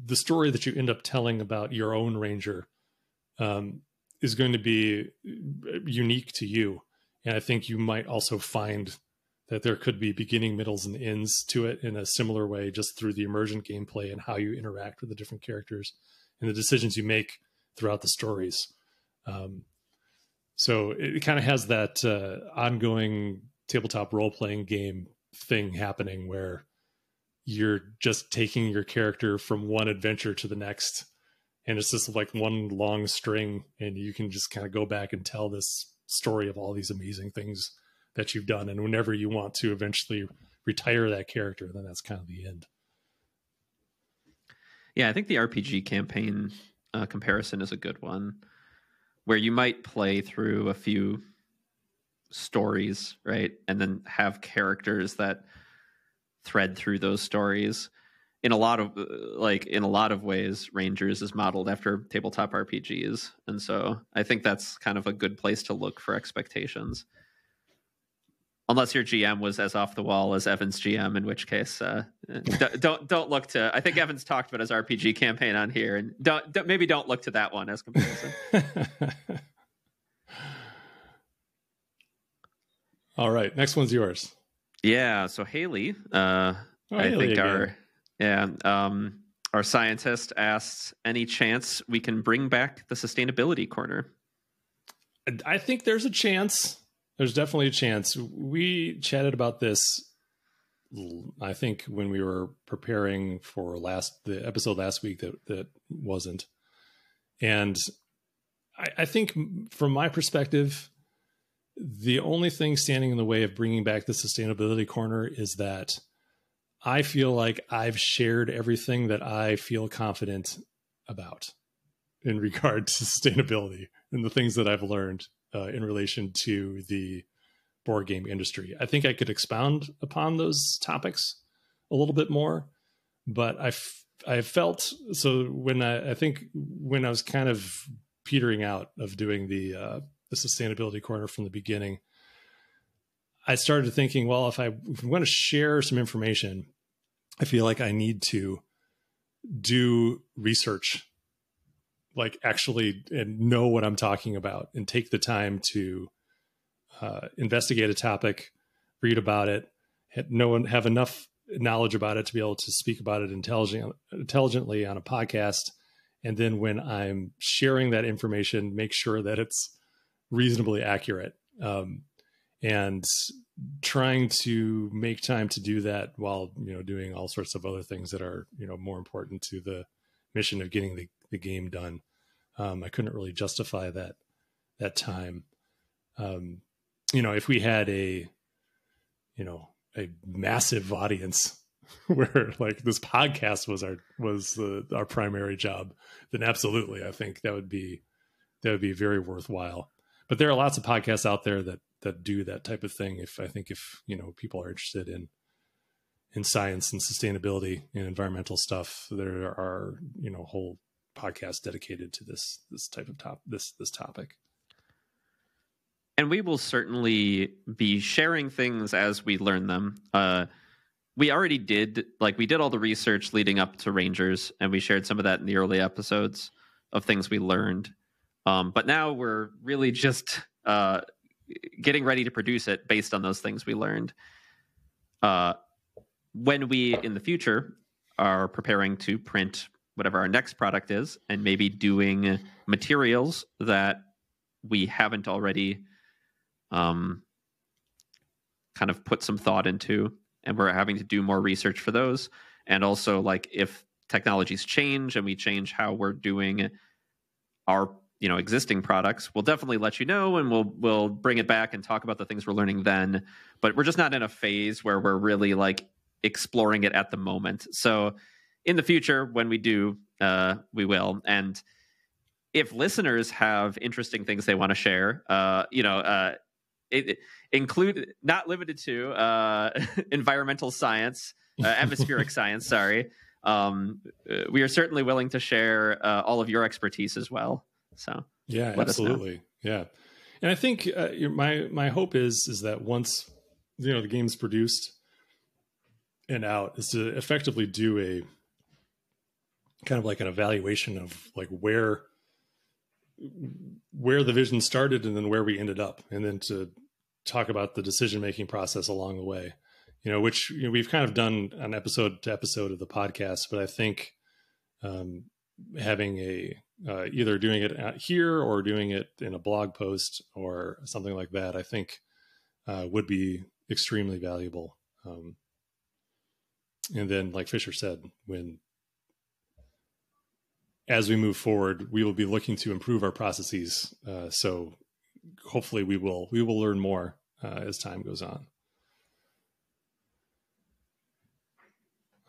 the story that you end up telling about your own ranger um, is going to be unique to you. And I think you might also find that there could be beginning, middles, and ends to it in a similar way, just through the emergent gameplay and how you interact with the different characters and the decisions you make throughout the stories. Um, so it, kind of has that uh, ongoing tabletop role playing game thing happening where you're just taking your character from one adventure to the next and it's just like one long string and you can just kind of go back and tell this story of all these amazing things that you've done. And whenever you want to eventually retire that character, then that's kind of the end. Yeah, I think the RPG campaign uh, comparison is a good one, where you might play through a few stories, right, and then have characters that thread through those stories. In a lot of uh, like in a lot of ways rangers is modeled after tabletop rpgs and so i think that's kind of a good place to look for expectations unless your gm was as off the wall as evan's gm in which case uh, *laughs* don't don't look to i think evan's talked about his rpg campaign on here and don't, don't maybe don't look to that one as comparison *laughs* all right next one's yours yeah so haley uh, oh, I think again. our yeah. Um, Our scientist asks, any chance we can bring back the sustainability corner? I think there's a chance. There's definitely a chance. We chatted about this I think when we were preparing for last the episode last week that that wasn't. And I, I think from my perspective, the only thing standing in the way of bringing back the sustainability corner is that I feel like I've shared everything that I feel confident about in regard to *laughs* sustainability and the things that I've learned uh, in relation to the board game industry. I think I could expound upon those topics a little bit more, but I I felt so when I, I think when I was kind of petering out of doing the uh, the sustainability corner from the beginning, I started thinking, well, if I want to share some information, I feel like I need to do research, like actually and know what I'm talking about, and take the time to uh, investigate a topic, read about it, know have enough knowledge about it to be able to speak about it intelligent, intelligently on a podcast. And then when I'm sharing that information, make sure that it's reasonably accurate. Um, and trying to make time to do that while you know doing all sorts of other things that are you know more important to the mission of getting the, the game done. Um, I couldn't really justify that that time. Um, you know, if we had a, you know, a massive audience *laughs* where like this podcast was our was the, our primary job, then absolutely, I think that would be that would be very worthwhile. But there are lots of podcasts out there that that do that type of thing. If I think if you know people are interested in in science and sustainability and environmental stuff, there are you know whole podcasts dedicated to this this type of top this this topic and we will certainly be sharing things as we learn them. Uh, we already did like we did all the research leading up to Rangers, and we shared some of that in the early episodes of things we learned. Um, but now we're really just uh, getting ready to produce it based on those things we learned. Uh, when we in the future are preparing to print whatever our next product is, and maybe doing materials that we haven't already um, kind of put some thought into, and we're having to do more research for those. And also, like if technologies change and we change how we're doing our you know existing products, we'll definitely let you know, and we'll we'll bring it back and talk about the things we're learning then. But we're just not in a phase where we're really like exploring it at the moment. So in the future, when we do, uh, we will. And if listeners have interesting things they want to share, uh, you know, uh, it, include not limited to uh, *laughs* environmental science, uh, *laughs* atmospheric science. Sorry, um, uh, we are certainly willing to share uh, all of your expertise as well. So yeah, absolutely, yeah. And I think uh, my my hope is is that once you know the game's produced and out, is to effectively do a kind of like an evaluation of like where where the vision started and then where we ended up and then to talk about the decision making process along the way. You know which you know, we've kind of done an episode to episode of the podcast but i think um, having a uh, either doing it here or doing it in a blog post or something like that i think uh, would be extremely valuable. Um, and then like Fischer said when as we move forward, we will be looking to improve our processes. Uh, so hopefully we will we will learn more uh, as time goes on.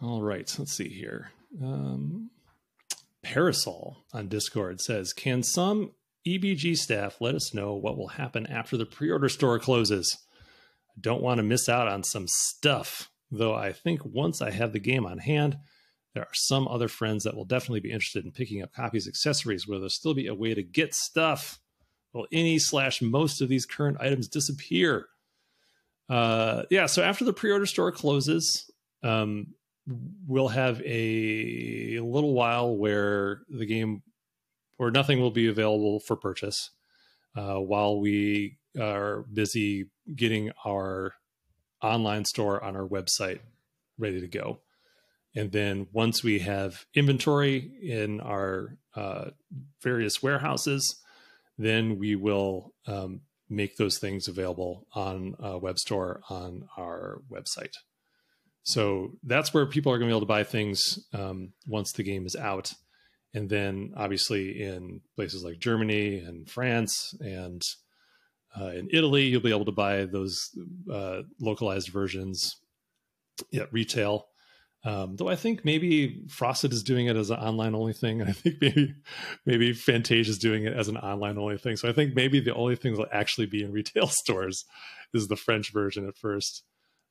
All right, let's see here. Um, Parasol on Discord says, "Can some EBG staff let us know what will happen after the pre-order store closes? I don't want to miss out on some stuff, though. I think once I have the game on hand." There are some other friends that will definitely be interested in picking up copies, accessories, where there'll still be a way to get stuff. Will any slash most of these current items disappear? Uh, yeah, so after the pre-order store closes, um, we'll have a little while where the game, where nothing will be available for purchase, uh, while we are busy getting our online store on our website ready to go. And then once we have inventory in our uh, various warehouses, then we will um, make those things available on a web store on our website. So that's where people are going to be able to buy things um, once the game is out. And then obviously in places like Germany and France and uh, in Italy, you'll be able to buy those uh, localized versions at retail. Um, though I think maybe Frosted is doing it as an online only thing. And I think maybe maybe Fantasia is doing it as an online only thing. So I think maybe the only thing that'll actually be in retail *laughs* stores is the French version at first.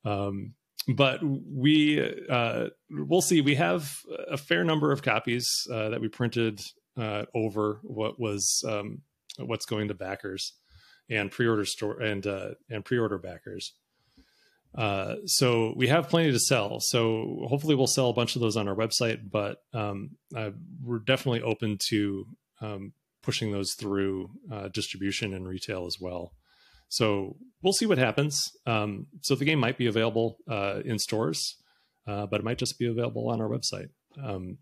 Um, but we uh, we'll see. We have a fair number of copies uh, that we printed uh, over what was um, what's going to backers and pre-order store and uh, and pre-order backers. Uh, so we have plenty to sell. So hopefully we'll sell a bunch of those on our website. But um, I, we're definitely open to um, pushing those through uh, distribution and retail as well. So we'll see what happens. Um, so the game might be available uh, in stores, uh, but it might just be available on our website. Um,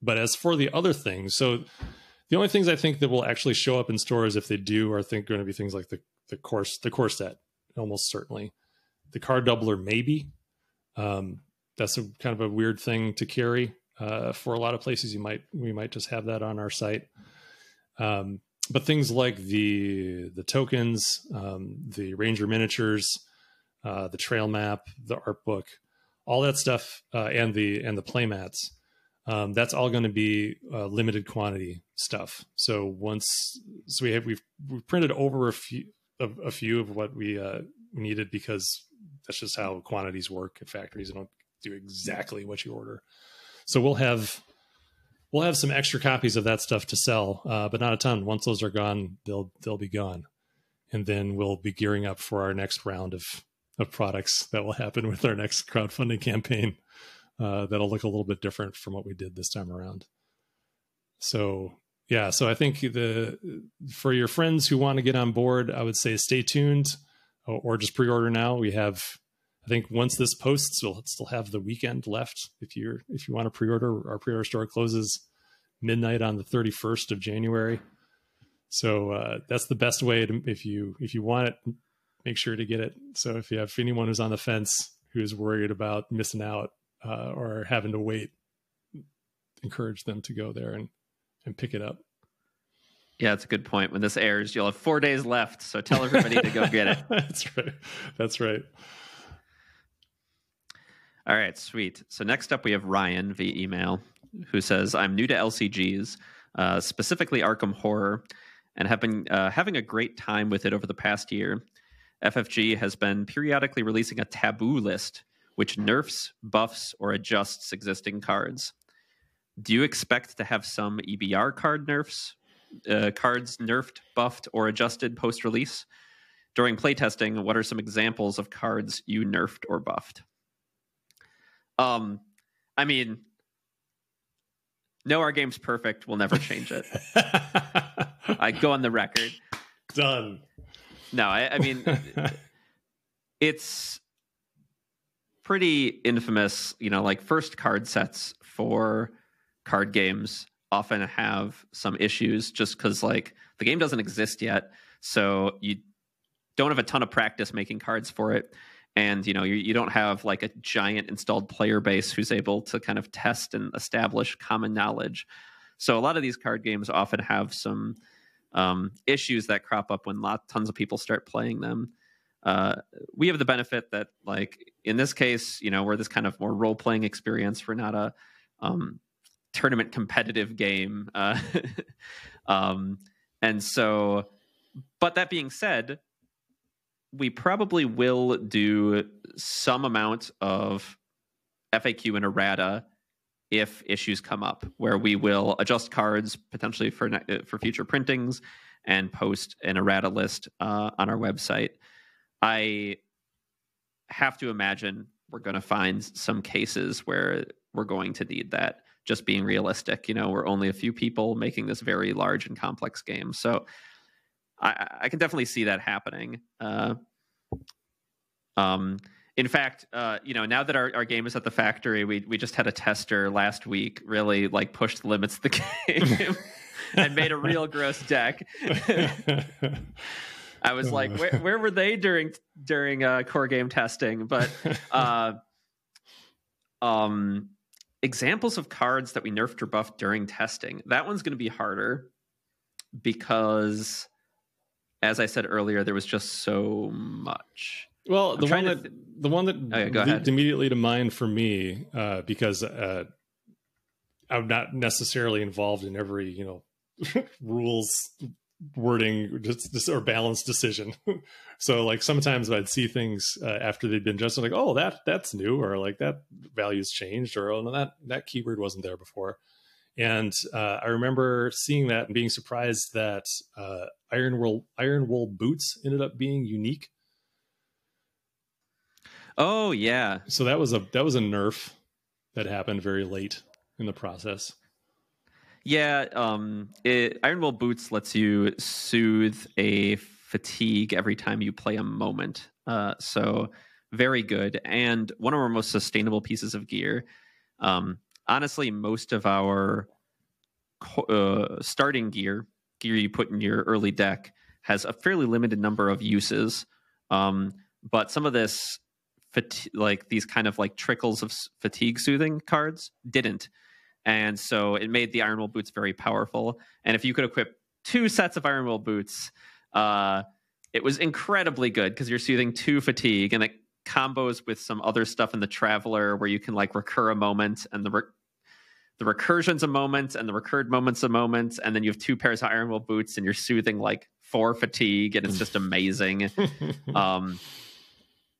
but as for the other things, so the only things I think that will actually show up in stores if they do are think going to be things like the the course the core set, almost certainly. The card doubler maybe. Um, that's a kind of a weird thing to carry uh, for a lot of places. You might we might just have that on our site. Um, but things like the the tokens, um, the ranger miniatures, uh, the trail map, the art book, all that stuff, uh, and the and the playmats. Um, that's all going to be uh, limited quantity stuff. So once, so we have we've, we've printed over a few of a few of what we uh, needed because that's just how quantities work at factories. They don't do exactly what you order. So we'll have we'll have some extra copies of that stuff to sell, uh, but not a ton. Once those are gone, they'll they'll be gone, and then we'll be gearing up for our next round of of products that will happen *laughs* with our next crowdfunding campaign. Uh, that'll look a little bit different from what we did this time around. So yeah, so I think the for your friends who want to get on board, I would say stay tuned or, or just pre-order now. We have I think once this posts, we'll still have the weekend left. If you're if you want to pre-order, our pre-order store closes midnight on the 31st of January. So uh, that's the best way to if you if you want it, make sure to get it. So if you have anyone who's on the fence who's worried about missing out uh, or having to wait, encourage them to go there and and pick it up. Yeah, that's a good point. When this airs, you'll have four days left, so tell everybody to go get it. *laughs* that's right. That's right. All right, sweet. So next up, we have Ryan via email, who says, "I'm new to LCGs, uh, specifically Arkham Horror, and have been uh, having a great time with it over the past year. FFG has been periodically releasing a taboo list, which nerfs, buffs, or adjusts existing cards. Do you expect to have some EBR card nerfs, uh, cards nerfed, buffed, or adjusted post release?" During playtesting, what are some examples of cards you nerfed or buffed? Um, I mean, no, our game's perfect. We'll never change it. *laughs* I go on the record. Done. No, I, I mean, *laughs* it's pretty infamous. You know, like first card sets for card games often have some issues just because, like, the game doesn't exist yet. So you don't have a ton of practice making cards for it and you know you, you don't have like a giant installed player base who's able to kind of test and establish common knowledge so a lot of these card games often have some um, issues that crop up when lot tons of people start playing them uh, we have the benefit that like in this case you know we're this kind of more role playing experience we're not a um, tournament competitive game uh, *laughs* um, and so but that being said we probably will do some amount of FAQ and errata if issues come up, where we will adjust cards potentially for uh, for future printings and post an errata list uh, on our website. I have to imagine we're going to find some cases where we're going to need that. Just being realistic, you know, we're only a few people making this very large and complex game, so I, I can definitely see that happening. Uh, um, in fact, uh, you know, now that our, our game is at the factory, we we just had a tester last week really like pushed the limits of the *laughs* game *laughs* and made a real gross deck. *laughs* I was like, where, where were they during during uh, core game testing? But *laughs* uh, um, examples of cards that we nerfed or buffed during testing. That one's going to be harder because, as I said earlier, there was just so much. Well, the one that th- the one that oh, yeah, leaped immediately to mind for me uh, because uh, I'm not necessarily involved in every you know *laughs* rules wording just, or balanced decision. *laughs* so like sometimes I'd see things uh, after they'd been adjusted, like oh that that's new, or like that value's changed, or oh no, that that keyword wasn't there before. And uh, I remember seeing that and being surprised that uh, Iron Wool Iron Wool boots ended up being unique. Oh yeah. So that was a that was a nerf that happened very late in the process. Yeah, um, it, Iron Wool Boots lets you soothe a fatigue every time you play a moment. Uh, so very good, and one of our most sustainable pieces of gear. Um, honestly, most of our uh, starting gear, gear you put in your early deck, has a fairly limited number of uses. Um, but some of this, fati- like these kind of like trickles of fatigue soothing cards, didn't. And so it made the Iron Wool boots very powerful. And if you could equip two sets of Iron Wool boots, uh, it was incredibly good because you're soothing two fatigue and it combos with some other stuff in the Traveler where you can like recur a moment and the re- the recursion's a moment and the recurred moment's a moment. And then you have two pairs of Iron Wool boots and you're soothing like four fatigue and it's just *laughs* amazing. *laughs* um,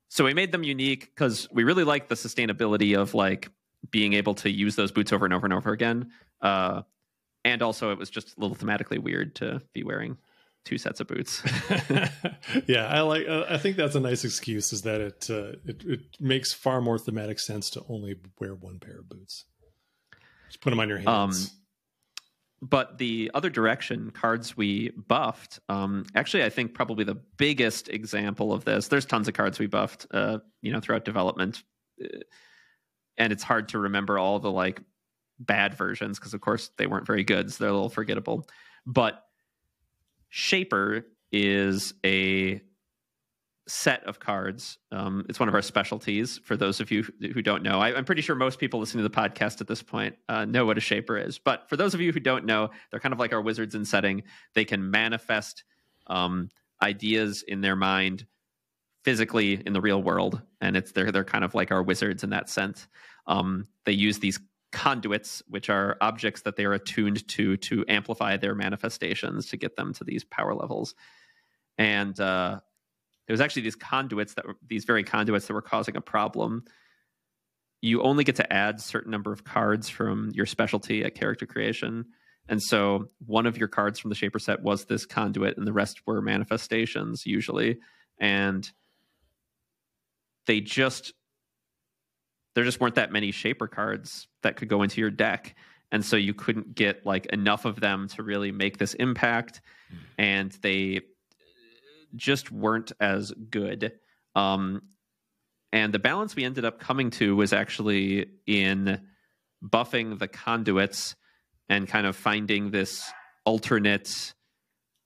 so we made them unique because we really like the sustainability of like being able to use those boots over and over and over again. Uh, and also, it was just a little thematically weird to be wearing two sets of boots. *laughs* *laughs* yeah, I like. Uh, I think that's a nice excuse. Is that it, uh, it? It makes far more thematic sense to only wear one pair of boots. Just put them on your hands. Um, but the other direction, cards we buffed. Um, actually, I think probably the biggest example of this. There's tons of cards we buffed. Uh, you know, throughout development. And it's hard to remember all the like bad versions because of course they weren't very good so they're a little forgettable. But shaper is a set of cards um, it's one of our specialties for those of you who don't know. I, am pretty sure most people listening to the podcast at this point uh, know what a shaper is. But for those of you who don't know they're kind of like our wizards in setting. They can manifest um, ideas in their mind physically in the real world, and it's they're they're kind of like our wizards in that sense. Um, they use these conduits, which are objects that they are attuned to to amplify their manifestations to get them to these power levels. And uh, it was actually these conduits that were these very conduits that were causing a problem. You only get to add certain number of cards from your specialty at character creation. And so one of your cards from the Shaper set was this conduit, and the rest were manifestations usually. And they just there just weren't that many shaper cards that could go into your deck. And so you couldn't get like enough of them to really make this impact. And they just weren't as good. Um, and the balance we ended up coming to was actually in buffing the conduits and kind of finding this alternate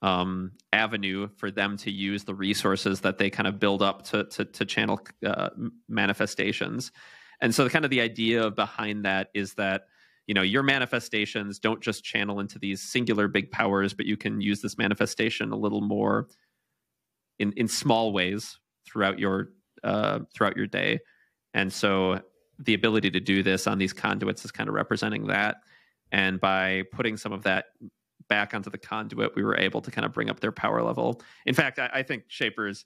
um, avenue for them to use the resources that they kind of build up to to, to channel uh, manifestations. And so, the kind of the idea behind that is that you know your manifestations don't just channel into these singular big powers, but you can use this manifestation a little more in in small ways throughout your uh, throughout your day. And so, the ability to do this on these conduits is kind of representing that. And by putting some of that back onto the conduit, we were able to kind of bring up their power level. In fact, I, I think Shapers,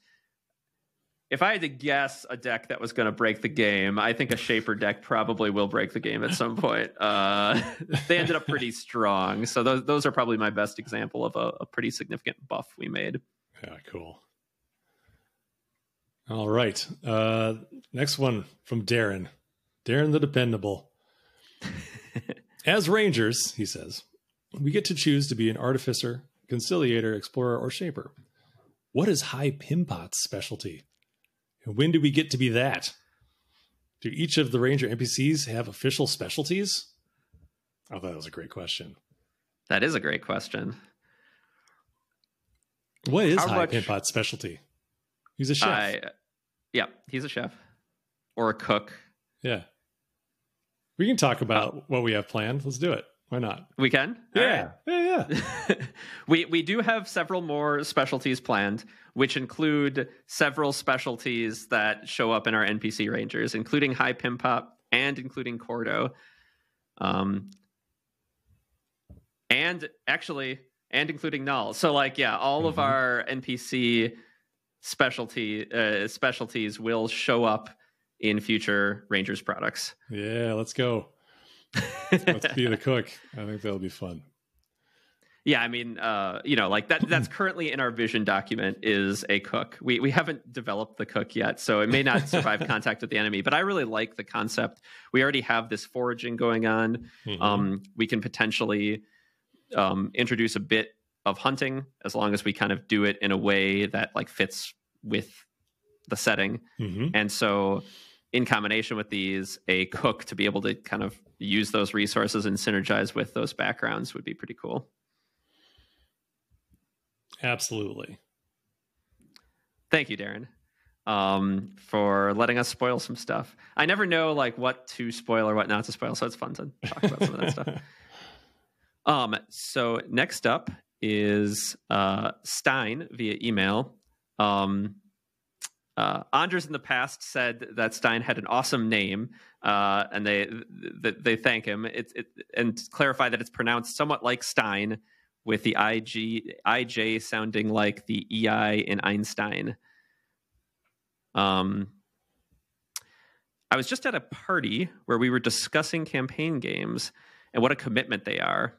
if I had to guess a deck that was going to break the game, I think a Shaper deck probably will break the game at some *laughs* point. Uh, they ended up pretty strong. So those, those are probably my best example of a, a pretty significant buff we made. Yeah, cool. All right. Uh, next one from Darren. Darren the Dependable. *laughs* As Rangers, he says, we get to choose to be an artificer, conciliator, explorer, or shaper. What is Hy Pimpot's specialty? And when do we get to be that? Do each of the Ranger NPCs have official specialties? I thought that was a great question. That is a great question. What is How High much... Pimpot's specialty? He's a chef. I, yeah, he's a chef or a cook. Yeah. We can talk about uh, what we have planned. Let's do it. Why not? We can. Yeah, right. yeah, yeah. *laughs* we we do have several more specialties planned, which include several specialties that show up in our NPC rangers, including Hy Pimpot and including Kordo. Um, and actually, and including Nal. So, like, yeah, all mm-hmm. of our NPC specialty uh, specialties will show up in future Rangers products. Yeah, let's go. Let's be the *laughs* cook. I think that'll be fun. Yeah, I mean, uh, you know, like that that's currently in our vision document is a cook. We we haven't developed the cook yet, so it may not survive *laughs* contact with the enemy, but I really like the concept. We already have this foraging going on. Mm-hmm. Um, we can potentially um, introduce a bit of hunting as long as we kind of do it in a way that like fits with the setting. Mm-hmm. And so in combination with these, a cook to be able to kind of use those resources and synergize with those backgrounds would be pretty cool. Absolutely. Thank you, Darren, um, for letting us spoil some stuff. I never know like what to spoil or what not to spoil, so it's fun to talk about some of that stuff. *laughs* Um, so next up is uh, Stijn via email. Um, uh, Anders in the past said that Stijn had an awesome name, uh, and they, they they thank him. It, it, and clarify that it's pronounced somewhat like Stein, with the ig ij sounding like the ei in Einstein. Um, I was just at a party where we were discussing campaign games and what a commitment they are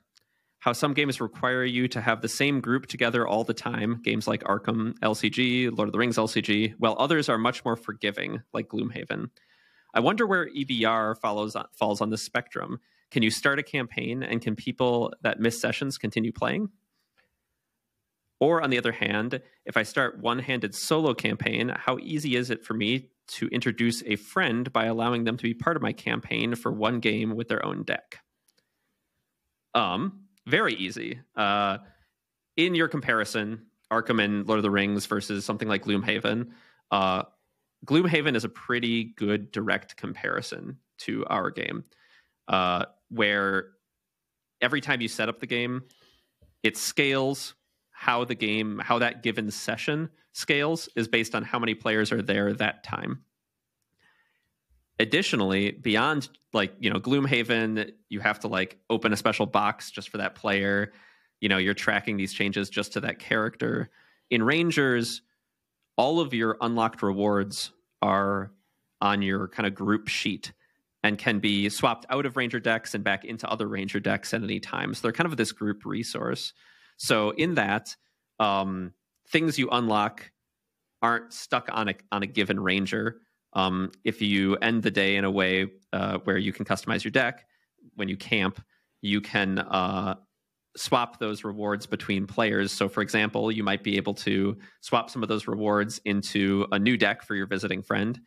how some games require you to have the same group together all the time, games like Arkham LCG, Lord of the Rings LCG, while others are much more forgiving, like Gloomhaven. I wonder where EBR follows falls on the spectrum. Can you start a campaign and can people that miss sessions continue playing? Or on the other hand, if I start one-handed solo campaign, how easy is it for me to introduce a friend by allowing them to be part of my campaign for one game with their own deck? Um, very easy. Uh, in your comparison, Arkham and Lord of the Rings versus something like Gloomhaven, uh, Gloomhaven is a pretty good direct comparison to our game, uh, where every time you set up the game, it scales how the game, how that given session scales is based on how many players are there that time. Additionally, beyond like you know gloomhaven you have to like open a special box just for that player you know you're tracking these changes just to that character in rangers all of your unlocked rewards are on your kind of group sheet and can be swapped out of ranger decks and back into other ranger decks at any time. So they're kind of this group resource. So in that um, things you unlock aren't stuck on a on a given ranger. Um, if you end the day in a way uh, where you can customize your deck, when you camp, you can uh, swap those rewards between players. So, for example, you might be able to swap some of those rewards into a new deck for your visiting friend.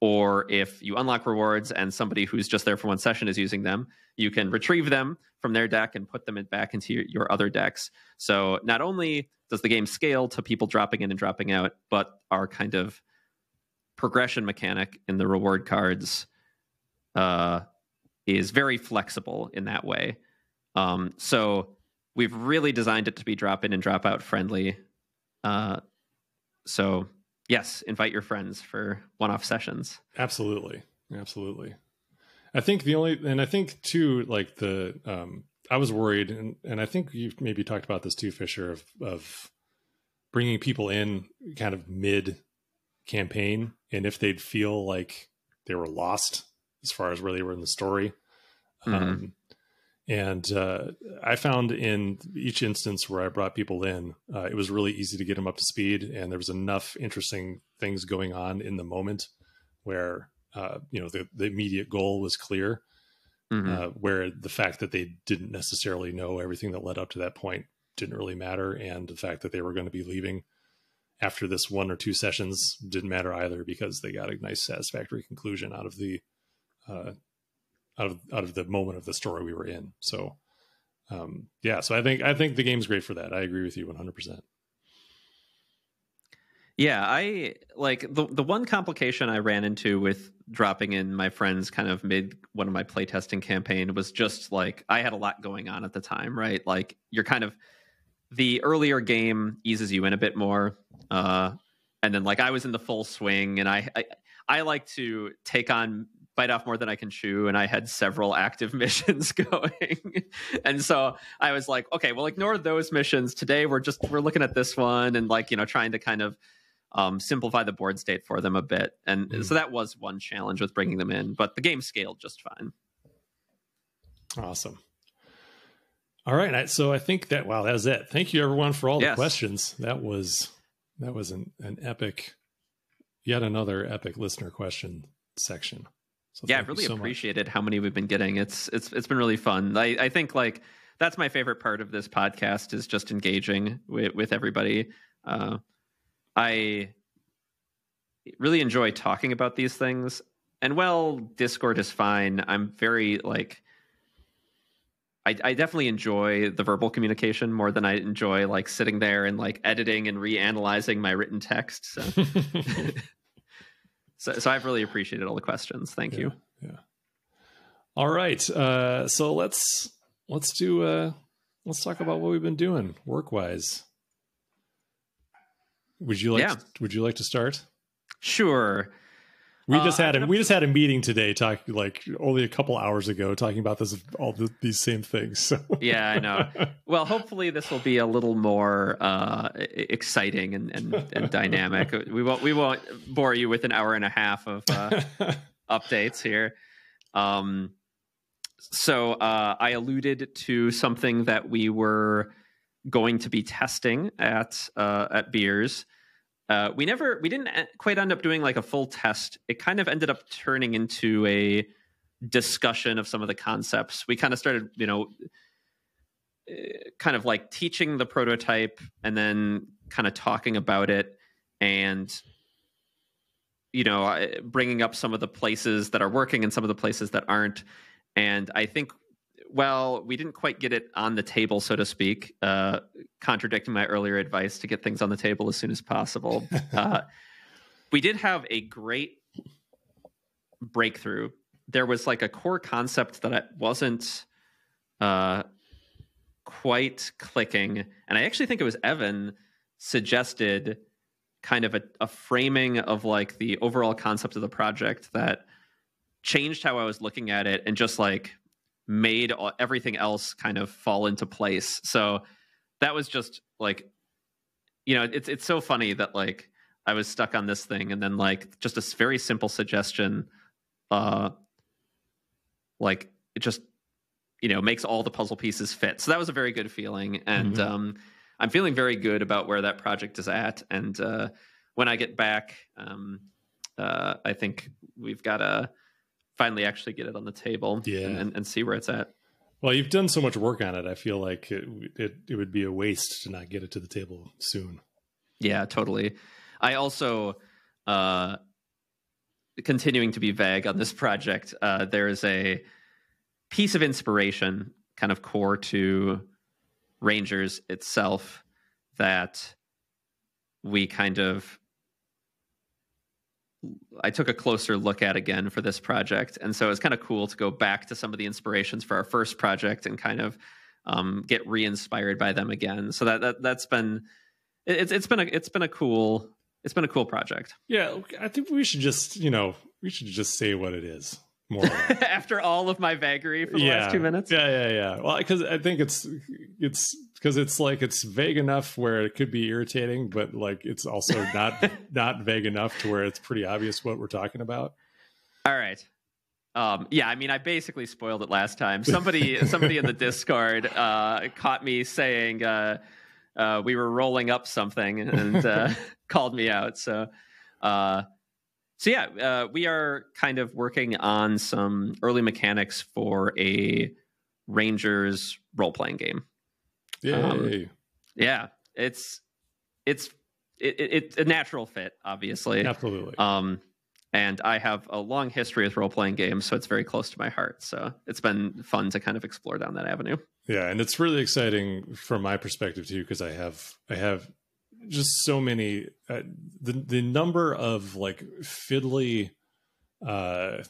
Or if you unlock rewards and somebody who's just there for one session is using them, you can retrieve them from their deck and put them back into your, your other decks. So, not only does the game scale to people dropping in and dropping out, but our kind of progression mechanic in the reward cards uh, is very flexible in that way. Um, so we've really designed it to be drop in and drop out friendly. Uh, so yes, invite your friends for one off sessions. Absolutely, absolutely. I think the only, and I think too, like the, um, I was worried, and and I think you maybe talked about this too, Fischer, of of bringing people in kind of mid campaign and if they'd feel like they were lost as far as where they were in the story. Mm-hmm. Um, and uh, I found in each instance where I brought people in, uh, it was really easy to get them up to speed, and there was enough interesting things going on in the moment where uh, you know the, the immediate goal was clear. Mm-hmm. Uh, where the fact that they didn't necessarily know everything that led up to that point didn't really matter, and the fact that they were going to be leaving after this one or two sessions didn't matter either because they got a nice satisfactory conclusion out of the uh, out of out of the moment of the story we were in. So um, yeah, so I think I think the game's great for that. I agree with you 100. percent yeah, I like the the one complication I ran into with dropping in my friends kind of mid one of my playtesting campaign was just like I had a lot going on at the time, right? Like you're kind of the earlier game eases you in a bit more. Uh and then like I was in the full swing and I I, I like to take on bite off more than I can chew, and I had several active *laughs* missions *laughs* going. and so I was like, okay, well, ignore those missions. Today we're just we're looking at this one and like, you know, trying to kind of um, simplify the board state for them a bit. And mm. so that was one challenge with bringing them in, but the game scaled just fine. Awesome. All right. So I think that, wow, that was it. Thank you everyone for all the questions. That was, that was an, an epic, yet another epic listener question section. So yeah, I've really so appreciated much. how many we've been getting. It's, it's, it's been really fun. I, I think like, that's my favorite part of this podcast is just engaging with, with everybody. Uh, I really enjoy talking about these things. And well, Discord is fine. I'm very like I, I, definitely enjoy the verbal communication more than I enjoy like sitting there and like editing and reanalyzing my written text. So, *laughs* *laughs* so, so, I've really appreciated all the questions. Thank yeah, you. Yeah. All right. Uh, so let's let's do uh, let's talk about what we've been doing work wise. Would you like? Yeah. To, would you like to start? Sure. We uh, just had a, we just had a meeting today, talking like only a couple hours ago, talking about this all the, these same things. So. yeah, I know. *laughs* Well, hopefully this will be a little more uh, exciting and, and, and dynamic. *laughs* We won't we won't bore you with an hour and a half of uh, *laughs* updates here. Um, so uh, I alluded to something that we were going to be testing at uh, at beers. Uh, we never we didn't quite end up doing like a full test. It kind of ended up turning into a discussion of some of the concepts. We kind of started, you know, eh, kind of like teaching the prototype and then kind of talking about it and you know bringing up some of the places that are working and some of the places that aren't and i think well, we didn't quite get it on the table, so to speak, uh, contradicting my earlier advice to get things on the table as soon as possible. *laughs* uh, we did have a great breakthrough. There was like a core concept that wasn't uh, quite clicking. And I actually think it was Evan suggested kind of a, a framing of like the overall concept of the project that changed how I was looking at it and just like made everything else kind of fall into place. So that was just like, you know, it's it's so funny that like I was stuck on this thing, and then like just a very simple suggestion, uh, like it just you know makes all the puzzle pieces fit. So that was a very good feeling, and mm-hmm. um, I'm feeling very good about where that project is at. And uh, when I get back, um, uh, I think we've got a finally actually get it on the table yeah. and, and, see where it's at. Well, you've done so much work on it. I feel like it, it, it would be a waste to not get it to the table soon. Yeah, totally. I also, uh, continuing to be vague on this project, uh, there is a piece of inspiration, kind of core to Rangers itself, that we kind of I took a closer look at again for this project. And so it's kind of cool to go back to some of the inspirations for our first project and kind of um, get re-inspired by them again. So that, that that's been it's it's been a it's been a cool it's been a cool project. Yeah, I think we should just you know we should just say what it is more *laughs* after all of my vagary for the yeah. last two minutes. Yeah, yeah, yeah. Well, because I think it's it's because it's like it's vague enough where it could be irritating, but like it's also not *laughs* not vague enough to where it's pretty obvious what we're talking about. All right. Um, yeah, I mean, I basically spoiled it last time. Somebody, somebody in the *laughs* Discord uh, caught me saying uh, uh, we were rolling up something and uh, called me out. So, uh, so yeah, uh, we are kind of working on some early mechanics for a Rangers role playing game. Yay. Um, yeah, it's it's it, it, it's a natural fit, obviously. Absolutely. Um, and I have a long history with role playing games, so it's very close to my heart. So it's been fun to kind of explore down that avenue. Yeah, and it's really exciting from my perspective too, because I have I have just so many uh, the the number of like fiddly, uh,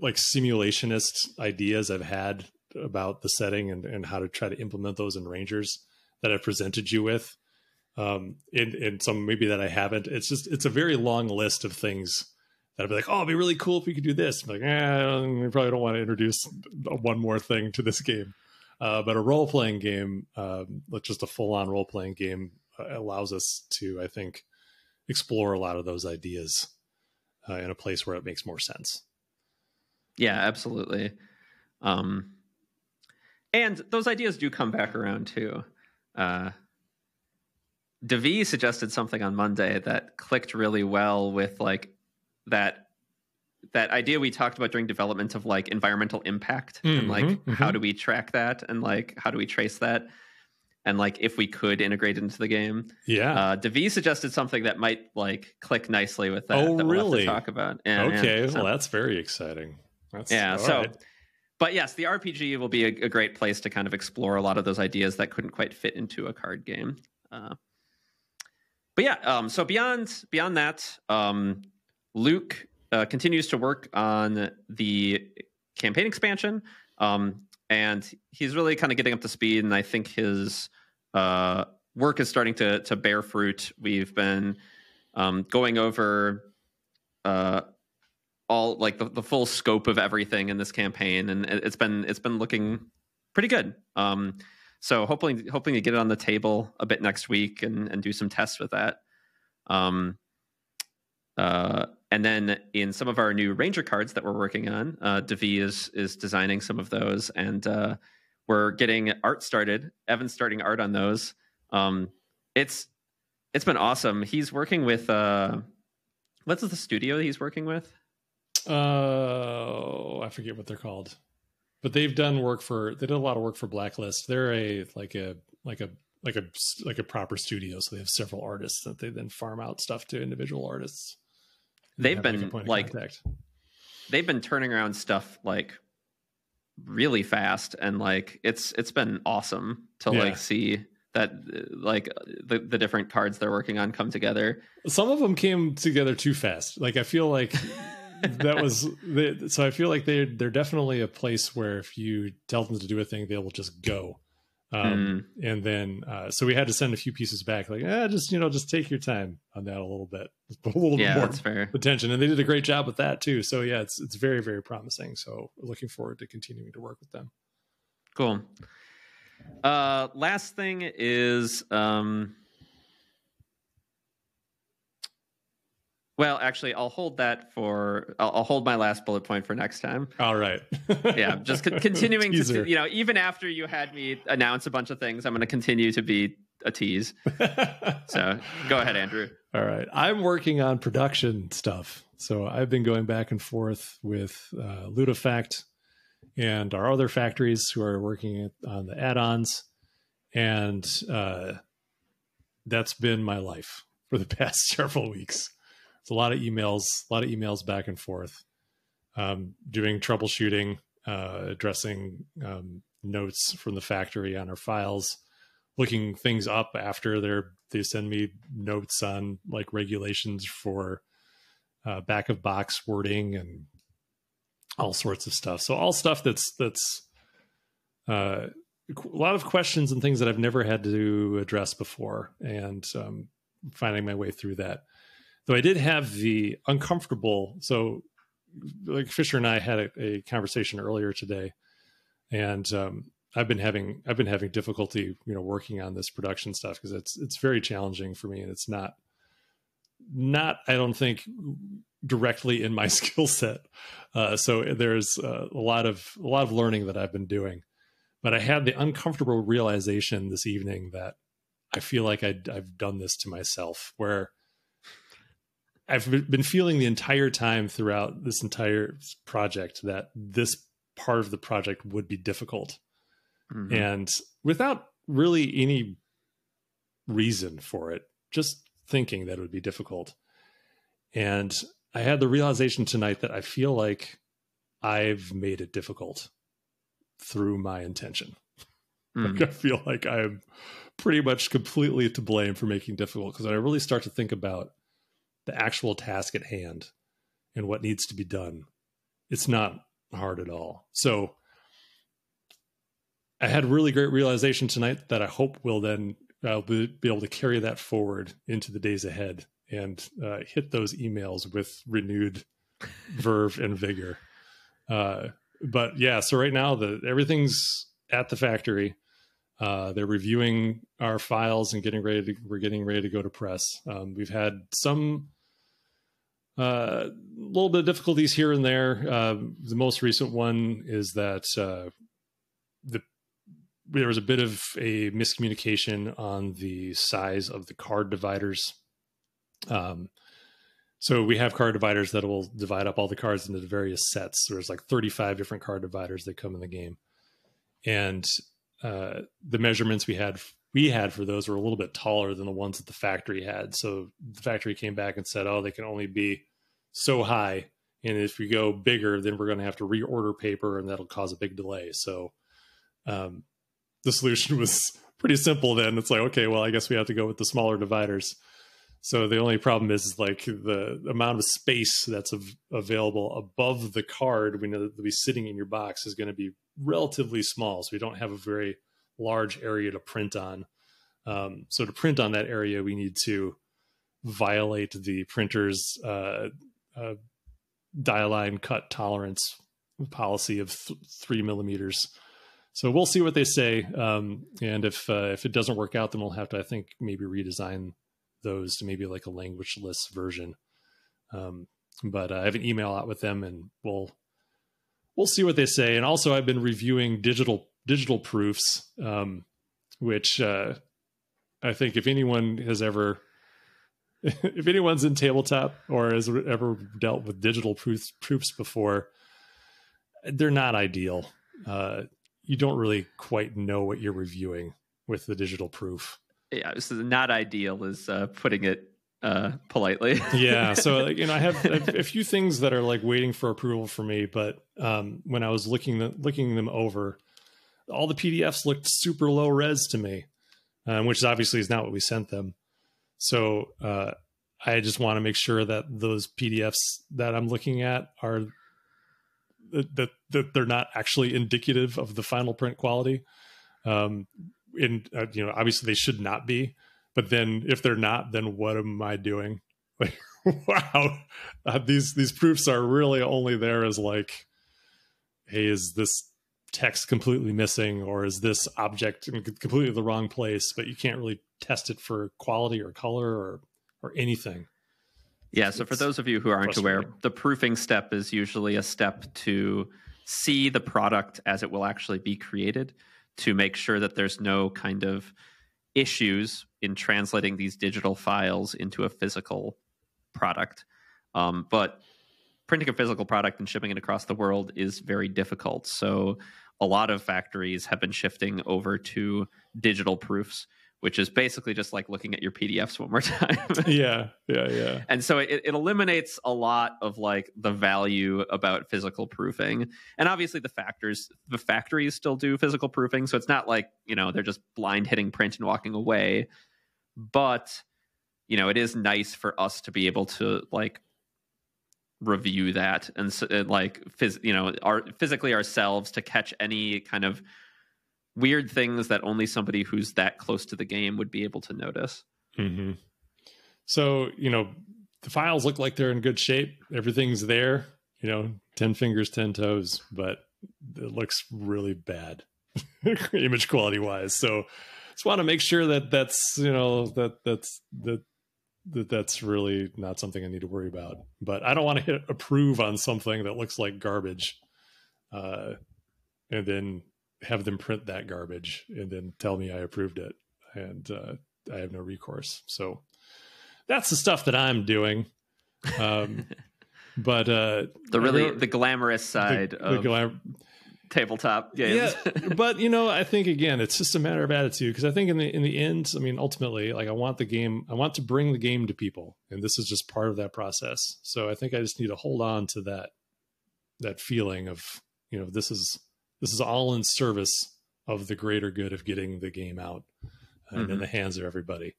like simulationist ideas I've had about the setting and and how to try to implement those in Rangers that I've presented you with um, and, and some maybe that I haven't. It's just it's a very long list of things that I'd be like, oh, it'd be really cool if we could do this. I'm like, eh, we probably don't want to introduce one more thing to this game. Uh, but a role playing game, um, just a full on role playing game, allows us to, I think, explore a lot of those ideas uh, in a place where it makes more sense. Yeah, absolutely. Um, and those ideas do come back around too. Uh, Devi suggested something on Monday that clicked really well with like that that idea we talked about during development of like environmental impact mm-hmm, and like mm-hmm. how do we track that and like how do we trace that and like if we could integrate it into the game. Yeah. Uh Devi suggested something that might like click nicely with that. Oh, that we'll really? talk about. Yeah, okay. Yeah. So, well, that's very exciting. That's, yeah. So, right. but yes, the RPG will be a, a, great place to kind of explore a lot of those ideas that couldn't quite fit into a card game. Uh, but yeah, um, so beyond beyond that, um, Luke uh, continues to work on the campaign expansion, um, and he's really kind of getting up to speed. And I think his uh, work is starting to to bear fruit. We've been um, going over uh, all like the, the full scope of everything in this campaign, and it's been it's been looking pretty good. Um, so hoping hoping to get it on the table a bit next week and, and do some tests with that. Um, uh, and then in some of our new Ranger cards that we're working on, uh, Devi is is designing some of those, and uh, we're getting art started. Evan's starting art on those. Um, it's it's been awesome. He's working with uh, what's the studio he's working with? Oh, I forget what they're called but they've done work for they did a lot of work for blacklist they're a like a like a like a like a proper studio so they have several artists that they then farm out stuff to individual artists they've been like, like they've been turning around stuff like really fast and like it's it's been awesome to yeah. like see that uh, like uh, the, the different cards they're working on come together some of them came together too fast like i feel like *laughs* that was so I feel like they they're definitely a place where if you tell them to do a thing, they will just go. Um, mm. And then uh, so we had to send a few pieces back, like eh, just you know just take your time on that a little bit, *laughs* a little yeah, bit more that's fair. attention. And they did a great job with that too. So yeah, it's it's very very promising. So looking forward to continuing to work with them. Cool. Uh, last thing is um, Well, actually, I'll hold that for. I'll, I'll, hold my last bullet point for next time. All right. *laughs* yeah, just co- continuing to, you know, even after you had me announce a bunch of things, I'm going to continue to be a tease. *laughs* so go ahead, Andrew. All right. I'm working on production stuff. So I've been going back and forth with uh, Ludofact and our other factories who are working on the add-ons, and uh, that's been my life for the *laughs* past several weeks it's a lot of emails, a lot of emails back and forth, um, doing troubleshooting, uh, addressing um, notes from the factory on our files, looking things up after they're they send me notes on like regulations for uh, back of box wording and all sorts of stuff. So all stuff that's that's uh, a lot of questions and things that I've never had to address before, and um, finding my way through that. Though I did have the uncomfortable. So, like Fischer and I had a, a conversation earlier today, and um, I've been having I've been having difficulty, you know, working on this production stuff because it's it's very challenging for me, and it's not not I don't think directly in my *laughs* skill set. Uh, so there's uh, a lot of a lot of learning that I've been doing, but I had the uncomfortable realization this evening that I feel like i have done this to myself, where I've been feeling the entire time throughout this entire project that this part of the project would be difficult. Mm-hmm. And without really any reason for it, just thinking that it would be difficult. And I had the realization tonight that I feel like I've made it difficult through my intention. *laughs* Mm. Like I feel like I'm pretty much completely to blame for making difficult because when I really start to think about the actual task at hand and what needs to be done, it's not hard at all. So I had really great realization tonight that I hope will then I'll be, be able to carry that forward into the days ahead and uh, hit those emails with renewed verve and vigor. Uh, but yeah, so right now the everything's at the factory. Uh, they're reviewing our files and getting ready to we're getting ready to go to press. Um, we've had some a uh, little bit of difficulties here and there. Uh, the most recent one is that uh, the there was a bit of a miscommunication on the size of the card dividers. Um, so we have card dividers that will divide up all the cards into the various sets. There's like 35 different card dividers that come in the game, and uh, the measurements we had we had for those were a little bit taller than the ones that the factory had. So the factory came back and said, "Oh, they can only be so high, and if we go bigger, then we're going to have to reorder paper, and that'll cause a big delay." So um, the solution *laughs* was pretty simple. Then it's like, okay, well, I guess we have to go with the smaller dividers. So the only problem is like the amount of space that's av- available above the card when it'll be sitting in your box is going to be relatively small. So we don't have a very large area to print on. Um, so to print on that area, we need to violate the printer's uh, uh, die line cut tolerance policy of th- three millimeters. So we'll see what they say, um, and if uh, if it doesn't work out, then we'll have to, I think, maybe redesign those to maybe like a languageless version. Um, but I have an email out with them, and we'll we'll see what they say. And also, I've been reviewing digital digital proofs, um, which uh, I think if anyone has ever, *laughs* if anyone's in tabletop or has ever dealt with digital proofs, proofs before, they're not ideal. Uh, you don't really quite know what you're reviewing with the digital proof. Yeah, this is not ideal, is uh, putting it uh, politely. *laughs* yeah. So you know, I have a, a, few things that are like waiting for approval for me, but um, when I was looking the, looking them over, all the PDFs looked super low res to me, um, which obviously is not what we sent them. So uh, I just want to make sure that those PDFs that I'm looking at are that that they're not actually indicative of the final print quality. Um, in uh, you know, obviously they should not be but then if they're not, then what am I doing? *laughs* Like, wow, uh, these these proofs are really only there as like, hey, is this text completely missing, or is this object in completely the wrong place? But you can't really test it for quality or color or or anything. Yeah. So for those of you who aren't aware, the proofing step is usually a step to see the product as it will actually be created to make sure that there's no kind of issues in translating these digital files into a physical product. Um, but printing a physical product and shipping it across the world is very difficult. So a lot of factories have been shifting over to digital proofs which is basically just like looking at your PDFs one more *laughs* time. yeah, yeah, yeah. And so it, it, eliminates a lot of like the value about physical proofing. And obviously the factors, the factories still do physical proofing, so it's not like you know they're just blind hitting print and walking away. But you know, it is nice for us to be able to like review that and, and like phys- you know, our physically ourselves to catch any kind of weird things that only somebody who's that close to the game would be able to notice. Mm-hmm. So, you know, the files look like they're in good shape. Everything's there, you know, 10 fingers, 10 toes, but it looks really bad *laughs* image quality wise. So, just want to make sure that that's, you know, that that's that that that's really not something I need to worry about. But I don't want to hit approve on something that looks like garbage. Uh, and then have them print that garbage and then tell me I approved it, and uh, I have no recourse. So that's the stuff that I'm doing. Um, *laughs* but uh, the really the glamorous side the, of the glam- tabletop games. Yeah, but you know, I think again, it's just a matter of attitude because I think in the in the end, I mean, ultimately, like I want the game, I want to bring the game to people, and this is just part of that process. So I think I just need to hold on to that that feeling of you know this is this is all in service of the greater good of getting the game out and mm-hmm. in the hands of everybody,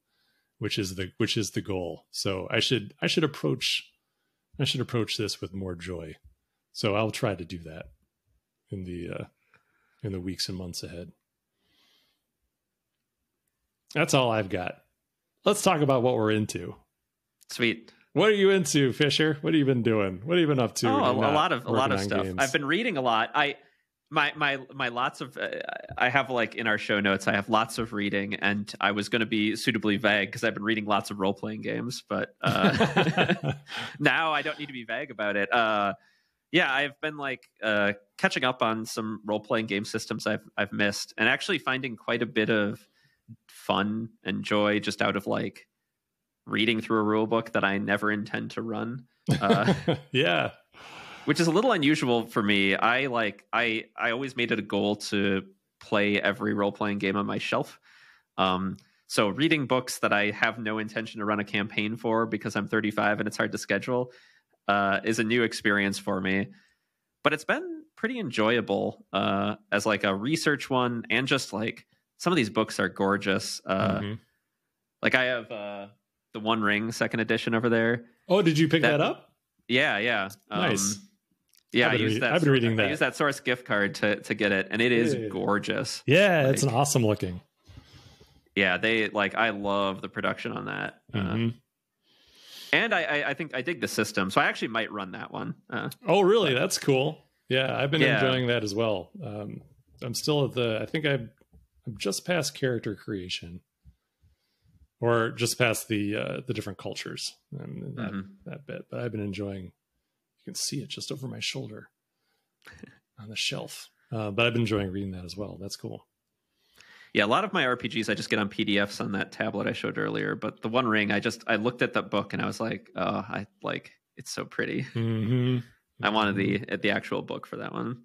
which is the which is the goal. So I should I should approach I should approach this with more joy. So I'll try to do that in the uh, in the weeks and months ahead. That's all I've got. Let's talk about what we're into. Sweet. What are you into, Fischer? What have you been doing? What have you been up to? Oh, a lot of a lot of stuff. Games? I've been reading a lot. I my my my lots of uh, I have like in our show notes I have lots of reading and I was going to be suitably vague because I've been reading lots of role playing games but uh, *laughs* *laughs* now I don't need to be vague about it. Uh, yeah, I've been like uh, catching up on some role playing game systems I've I've missed, and actually finding quite a bit of fun and joy just out of like reading through a rule book that I never intend to run. Uh, *laughs* yeah, which is a little unusual for me. I like I I always made it a goal to play every role playing game on my shelf. Um, so reading books that I have no intention to run a campaign for because I'm 35 and it's hard to schedule uh, is a new experience for me. But it's been pretty enjoyable uh, as like a research one, and just like some of these books are gorgeous. Uh, mm-hmm. Like I have uh, the One Ring second edition over there. Oh, did you pick that, that up? Yeah, yeah. Um, nice. Yeah, I use that. I've been reading that. I use that source gift card to to get it, and it is yeah. gorgeous. Yeah, like, it's an awesome looking. Yeah, they like. I love the production on that. Uh, mm-hmm. And I, I, I, think I dig the system, so I actually might run that one. Uh, oh, really? But, That's cool. Yeah, I've been yeah. enjoying that as well. Um, I'm still at the. I think I'm, I'm just past character creation, or just past the uh, the different cultures and that mm-hmm. that bit. But I've been enjoying. You can see it just over my shoulder *laughs* on the shelf. Uh, but I've been enjoying reading that as well. That's cool yeah, a lot of my RPGs I just get on PDFs on that tablet I showed earlier. But the One Ring, I just I looked at that book and I was like, oh, I like it's so pretty. Mm-hmm. *laughs* I wanted the mm-hmm. the actual book for that one.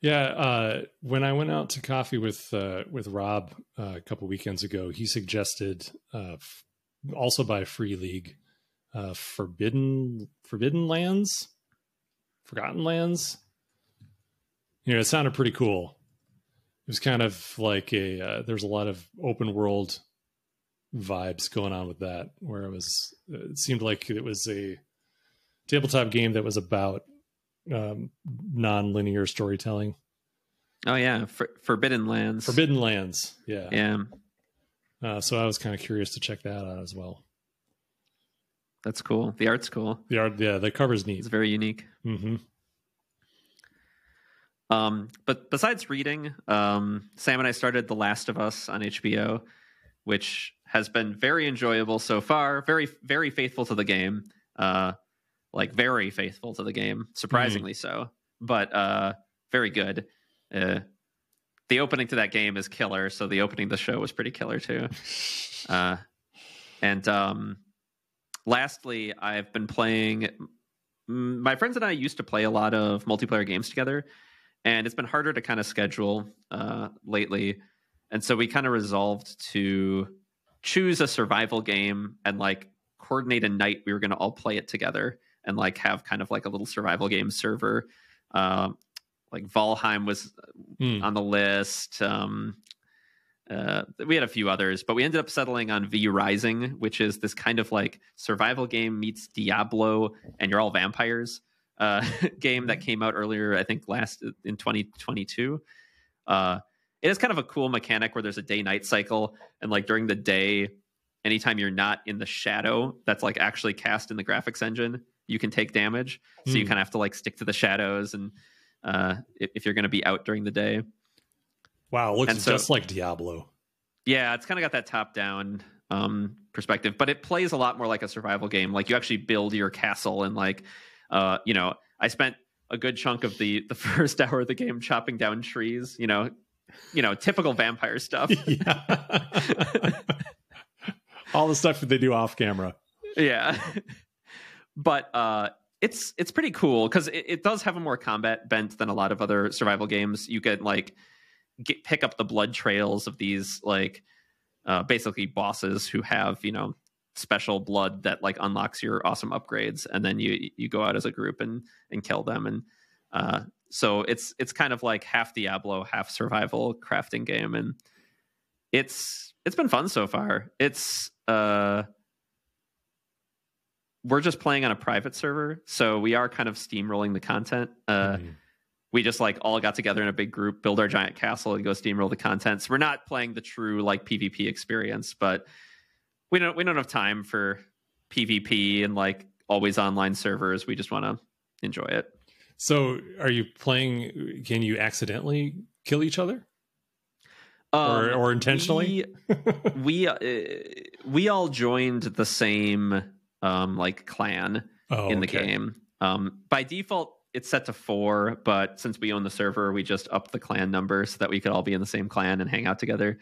Yeah, uh, when I went out to coffee with uh, with Rob uh, a couple weekends ago, he suggested uh, f- also by Free League, uh, Forbidden Forbidden Lands, Forgotten Lands. You know, it sounded pretty cool it was kind of like a uh, there's a lot of open world vibes going on with that where it was it seemed like it was a tabletop game that was about um, non-linear storytelling. Oh yeah. For, forbidden lands. Forbidden lands. Yeah. Yeah. Uh, so i was kind of curious to check that out as well. That's cool. The art's cool. The art yeah the cover's neat. It's very unique. Mm-hmm. Um, but besides reading, um, Sam and I started The Last of Us on HBO, which has been very enjoyable so far. Very, very faithful to the game. Uh, like very faithful to the game, surprisingly mm-hmm. so. But uh, very good. Uh, the opening to that game is killer, so the opening of the show was pretty killer too. *laughs* uh, and um, lastly, I've been playing. My friends and I used to play a lot of multiplayer games together and it's been harder to kind of schedule uh, lately. And so we kind of resolved to choose a survival game and like coordinate a night we were going to all play it together and like have kind of like a little survival game server. Um, like Valheim was mm. on the list. Um, uh, we had a few others, but we ended up settling on V Rising, which is this kind of like survival game meets Diablo, and you're all vampires uh, *laughs* game that came out earlier, I think last in 2022. Uh, it is kind of a cool mechanic where there's a day night cycle, and like during the day, anytime you're not in the shadow that's like actually cast in the graphics engine, you can take damage. So mm. you hmm. kind of have to like stick to the shadows, and uh, if, if you're going to be out during the day. Wow, looks so, just like Diablo. Yeah, it's kind of got that top down um, perspective, but it plays a lot more like a survival game. Like you actually build your castle and like uh, you know, I spent a good chunk of the the *laughs* first hour of the game chopping down trees. You know, you know, typical vampire stuff. *laughs* *laughs* All the stuff that they do off camera. Yeah, but uh, it's it's pretty cool because it, it, does have a more combat bent than a lot of other survival games. You can like get pick up the blood trails of these like uh, basically bosses who have you know special blood that like unlocks your awesome upgrades, and then you you go out as a group and and kill them. And uh, so it's it's kind of like half Diablo, half survival crafting game, and it's it's been fun so far. It's uh we're just playing on a private server, so we are kind of steamrolling the content. Uh, mm-hmm. We just like all got together in a big group, build our giant castle, and go steamroll the content. So we're not playing the true like PvP experience, but we don't we don't have time for PvP and like always online servers. We just want to enjoy it. So, are you playing? Can you accidentally kill each other, um, or, or intentionally? We *laughs* we, uh, we all joined the same um, like clan oh, in the okay. game. Um, by default, it's set to four, but since we own the server, we just upped the clan number so that we could all be in the same clan and hang out together.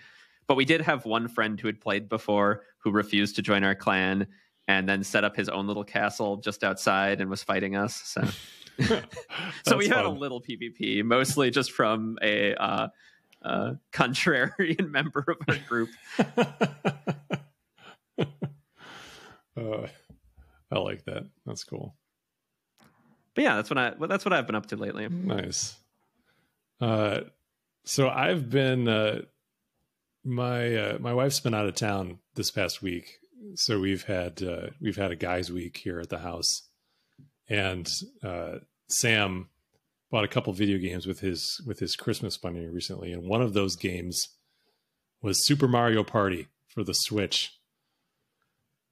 But we did have one friend who had played before who refused to join our clan and then set up his own little castle just outside and was fighting us. So, *laughs* *laughs* so we had a little PvP, mostly just from a uh, uh, contrarian *laughs* member of our group. uh, I like that. That's cool. But yeah, that's what I well, that's what I've been up to lately. Nice. Uh, so I've been uh, my uh, my wife's been out of town this past week, so we've had uh, we've had a guys' week here at the house, and uh, Sam bought a couple video games with his with his Christmas money recently, and one of those games was Super Mario Party for the Switch.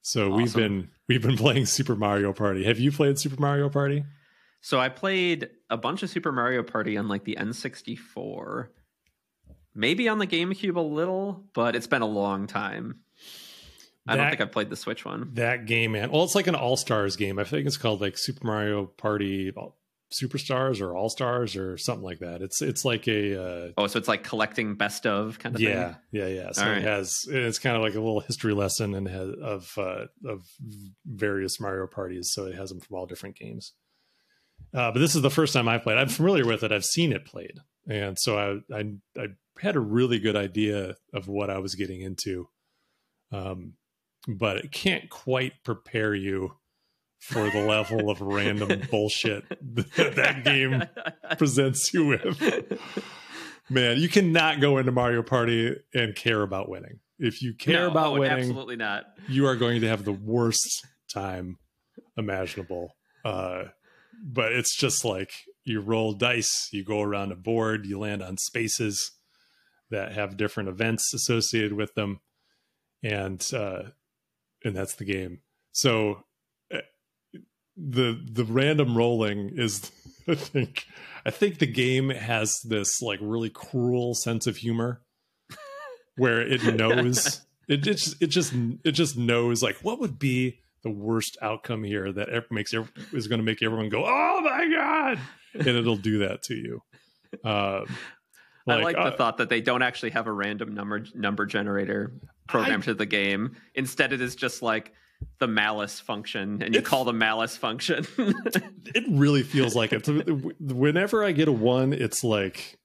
So awesome. we've been we've been playing Super Mario Party. Have you played Super Mario Party? So I played a bunch of Super Mario Party on like the N64. Maybe on the GameCube a little, but it's been a long time. I that, don't think I've played the Switch one. That game, man. Well, it's like an All Stars game. I think it's called like Super Mario Party superstars or all stars or something like that. It's it's like a uh, oh, so it's like collecting best of kind of yeah, thing? yeah, yeah. So it has it's kind of like a little history lesson and has, of uh, of various Mario parties. So it has them from all different games. Uh, but this is the first time I've played. I'm familiar with it. I've seen it played, and so I I, I had a really good idea of what I was getting into. Um, but it can't quite prepare you for the level of random *laughs* bullshit that, that game presents you with. Man, you cannot go into Mario Party and care about winning. If you care no, about oh, winning, absolutely not. You are going to have the worst time imaginable. Uh, but it's just like you roll dice, you go around a board, you land on spaces that have different events associated with them, and uh, and that's the game. So the the random rolling is *laughs* I think I think the game has this like really cruel sense of humor where it *laughs* knows it, it just it just it just knows like what would be the worst outcome here that makes is going to make everyone go oh my god and it'll do that to you. Uh, like, I like the uh, thought that they don't actually have a random number number generator programmed I, to the game. Instead, it is just like the malice function and you call the malice function. *laughs* it really feels like it. Whenever I get a one, it's like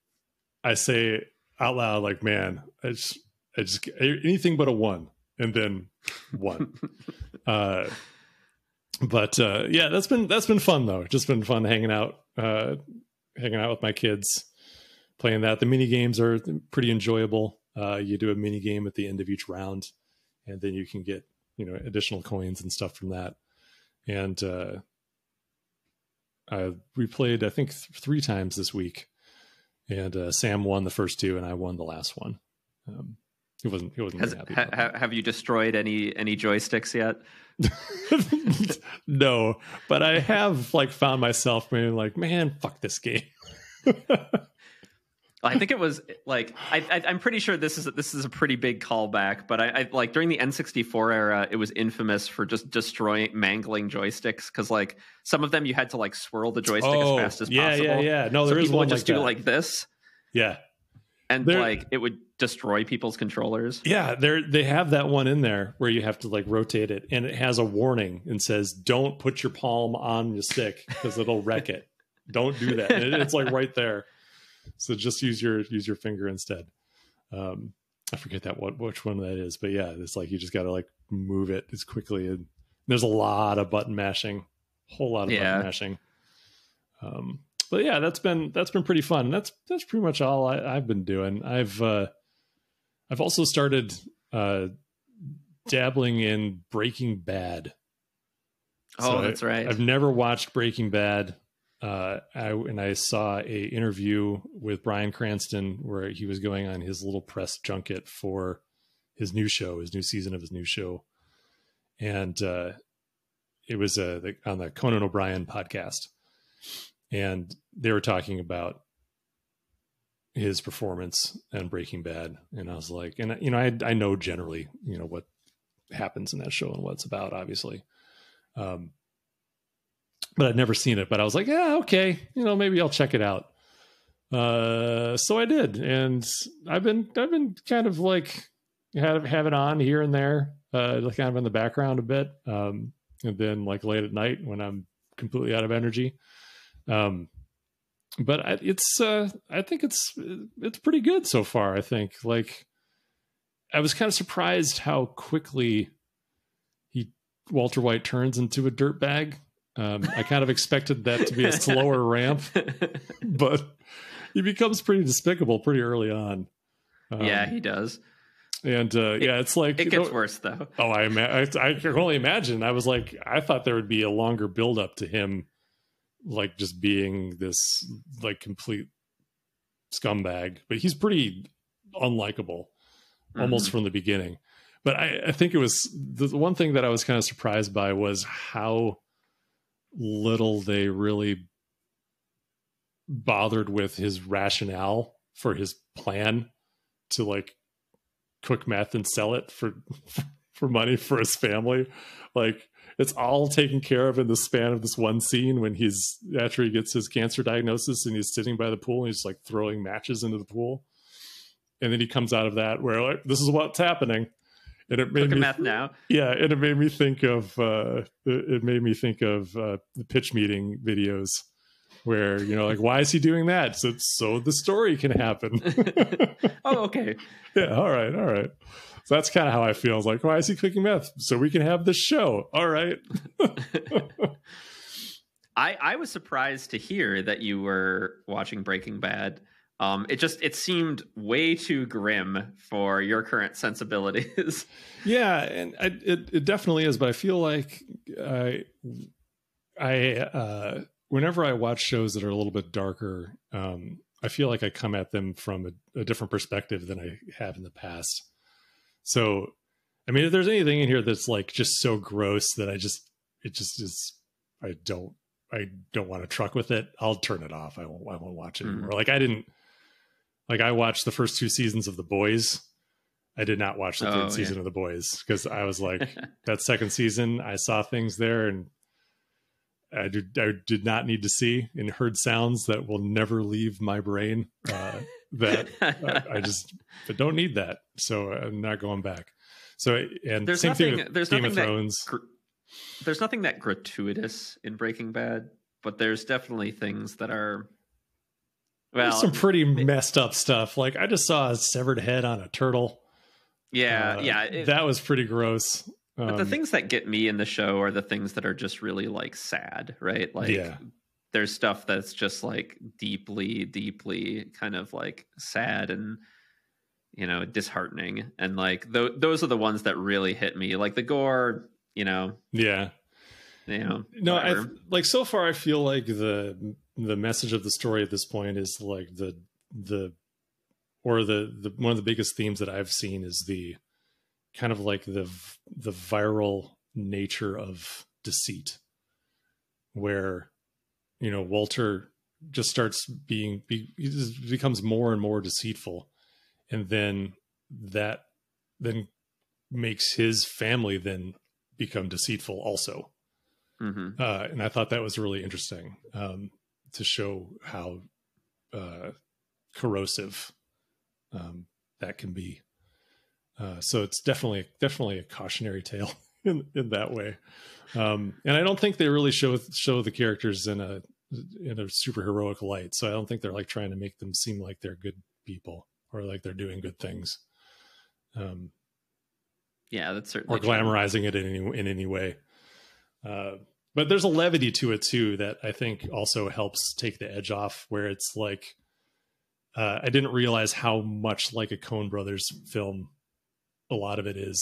I say out loud, like, man, I just, I just anything but a one, and then one. *laughs* uh, but uh, yeah, that's been that's been fun though. Just been fun hanging out, uh, hanging out with my kids, playing that. The mini games are pretty enjoyable. Uh, you do a mini game at the end of each round, and then you can get you know additional coins and stuff from that and uh I, we played i think th- three times this week and uh, sam won the first two and i won the last one um he wasn't he wasn't Has, happy ha, have you destroyed any any joysticks yet *laughs* no but i have like found myself being like man fuck this game *laughs* I think it was like I, am pretty sure this is this is a pretty big callback, but I, I, like during the N64 era, it was infamous for just destroying, mangling joysticks because like some of them you had to like swirl the joystick oh, as fast as yeah, possible. Yeah, yeah, No, there so is one just like do that. like this. Yeah, and they're, like it would destroy people's controllers. Yeah, they they have that one in there where you have to like rotate it, and it has a warning and says, "Don't put your palm on the stick because it'll wreck it. Don't do that." And it's like right there. So just use your use your finger instead. Um, I forget that what which one that is, but yeah, it's like you just got to like move it as quickly. And there's a lot of button mashing, whole lot of yeah. button mashing. Um, but yeah, that's been that's been pretty fun. That's that's pretty much all I, have been doing. I've uh, I've also started uh, dabbling in Breaking Bad. Oh, that's I, right. I've never watched Breaking Bad. Uh, I, and I saw a interview with Bryan Cranston where he was going on his little press junket for his new show, his new season of his new show, and uh, it was uh, the, on the Conan O'Brien podcast, and they were talking about his performance and Breaking Bad, and I was like, and you know, I I know generally, you know, what happens in that show and what it's about, obviously. Um, but I'd never seen it. But I was like, yeah, okay, you know, maybe I'll check it out. Uh, so I did, and I've been I've been kind of like have have it on here and there, uh, kind of in the background a bit, um, and then like late at night when I'm completely out of energy. Um, but I, it's uh, I think it's it's pretty good so far. I think like I was kind of surprised how quickly he Walter White turns into a dirtbag um, I kind of expected that to be a slower *laughs* ramp, but he becomes pretty despicable pretty early on. Um, yeah, he does. And uh, it, yeah, it's like it gets worse though. Oh, I, I I can only imagine. I was like, I thought there would be a longer build up to him, like just being this like complete scumbag, but he's pretty unlikable almost mm-hmm. from the beginning. But I, I think it was the one thing that I was kind of surprised by was how little they really bothered with his rationale for his plan to like cook meth and sell it for *laughs* for money for his family like it's all taken care of in the span of this one scene when he's after he gets his cancer diagnosis and he's sitting by the pool and he's like throwing matches into the pool. And then he comes out of that where like this is what's happening. And it made me now. Yeah, and it made me think of uh, it made me think of uh, the pitch meeting videos where you know like why is he doing that so so the story can happen. *laughs* oh, okay. *laughs* Yeah. All right. All right. So that's kind of how I feel. I was like, why is he cooking meth? So we can have this show. All right. *laughs* I I was surprised to hear that you were watching Breaking Bad. Um, it just it seemed way too grim for your current sensibilities. yeah, and I, it it definitely is. But I feel like I I uh, whenever I watch shows that are a little bit darker, um, I feel like I come at them from a, a different perspective than I have in the past. So, I mean, if there's anything in here that's like just so gross that I just it just is I don't I don't want to truck with it. I'll turn it off. I won't I won't watch it anymore. Mm. Like I didn't like I watched the first two seasons of The Boys. I did not watch the third oh, season yeah. of The Boys because I was like, *laughs* that second season, I saw things there and I did, I did not need to see and heard sounds that will never leave my brain. Uh, *laughs* that I, I, just don't need that, so I'm not going back. So and there's same nothing, thing there's Game of Thrones. There's nothing that gratuitous in Breaking Bad, but there's definitely things that are well, There's some pretty messed up stuff. Like I just saw a severed head on a turtle. Yeah, uh, yeah, it, that was pretty gross. Um, but the um, things that get me in the show are the things that are just really like sad, right? Like yeah. there's stuff that's just like deeply, deeply kind of like sad and you know disheartening, and like th- those are the ones that really hit me. Like the gore, you know. Yeah. You know. No, I like so far. I feel like the the message of the story at this point is like the the or the the one of the biggest themes that I've seen is the kind of like the the viral nature of deceit where you know Walter just starts being be, becomes more and more deceitful and then that then makes his family then become deceitful also mm-hmm. uh, and I thought that was really interesting um, to show how uh, corrosive um, that can be. Uh, so it's definitely definitely a cautionary tale *laughs* in in that way. Um, and I don't think they really show show the characters in a in a super heroic light. So I don't think they're like trying to make them seem like they're good people or like they're doing good things. Um, yeah, that's certainly or glamorizing true. it in any in any way. Uh, but there's a levity to it too that I think also helps take the edge off. Where it's like, uh, I didn't realize how much like a Coen Brothers film a lot of it is,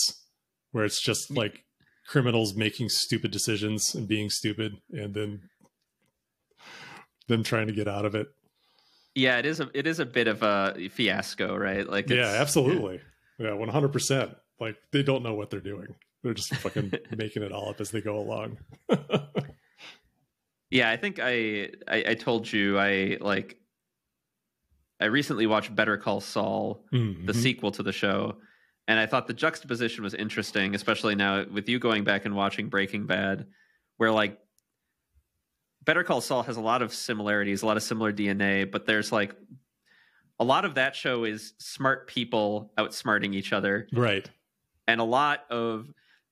where it's just like criminals making stupid decisions and being stupid, and then them trying to get out of it. Yeah, it is a it is a bit of a fiasco, right? Like, yeah, absolutely, yeah, one hundred percent. Like they don't know what they're doing. They're just fucking *laughs* making it all up as they go along. *laughs* yeah, I think I, I, I told you I like I recently watched Better Call Saul, mm-hmm. the sequel to the show, and I thought the juxtaposition was interesting, especially now with you going back and watching Breaking Bad, where like Better Call Saul has a lot of similarities, a lot of similar DNA, but there's like a lot of that show is smart people outsmarting each other. Right. And a lot of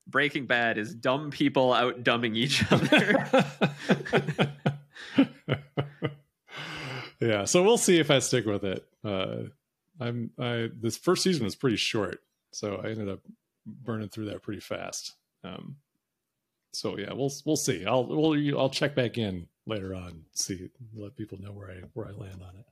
Breaking Bad is dumb people out dumbing each *laughs* other. yeah, so we'll see if I stick with it. Uh, I'm I this first season was pretty short, so I ended up burning through that pretty fast. Um, so yeah, we'll we'll see. I'll we'll I'll check back in later on, see let people know where I where I land on it.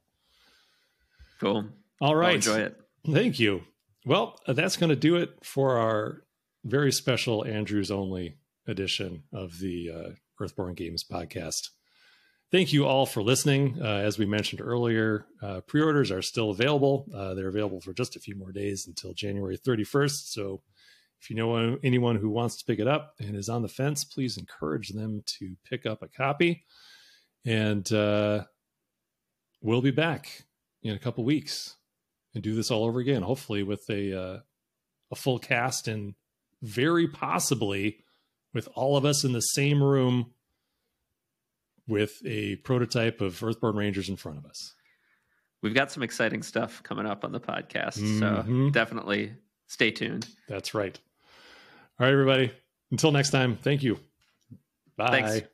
Cool. All right. I'll enjoy it. Thank you. Well, that's going to do it for our very special Andrews only edition of the uh, Earthborn Games podcast. Thank you all for listening. Uh, as we mentioned earlier, uh, pre orders are still available. Uh, they're available for just a few more days until January 31st. So if you know anyone who wants to pick it up and is on the fence, please encourage them to pick up a copy. And uh, we'll be back in a couple weeks and do this all over again, hopefully with a uh, a full cast and very possibly with all of us in the same room with a prototype of Earthborn Rangers in front of us. We've got some exciting stuff coming up on the podcast, mm-hmm. so definitely stay tuned. That's right. All right, everybody. Until next time, thank you. Bye. Thanks.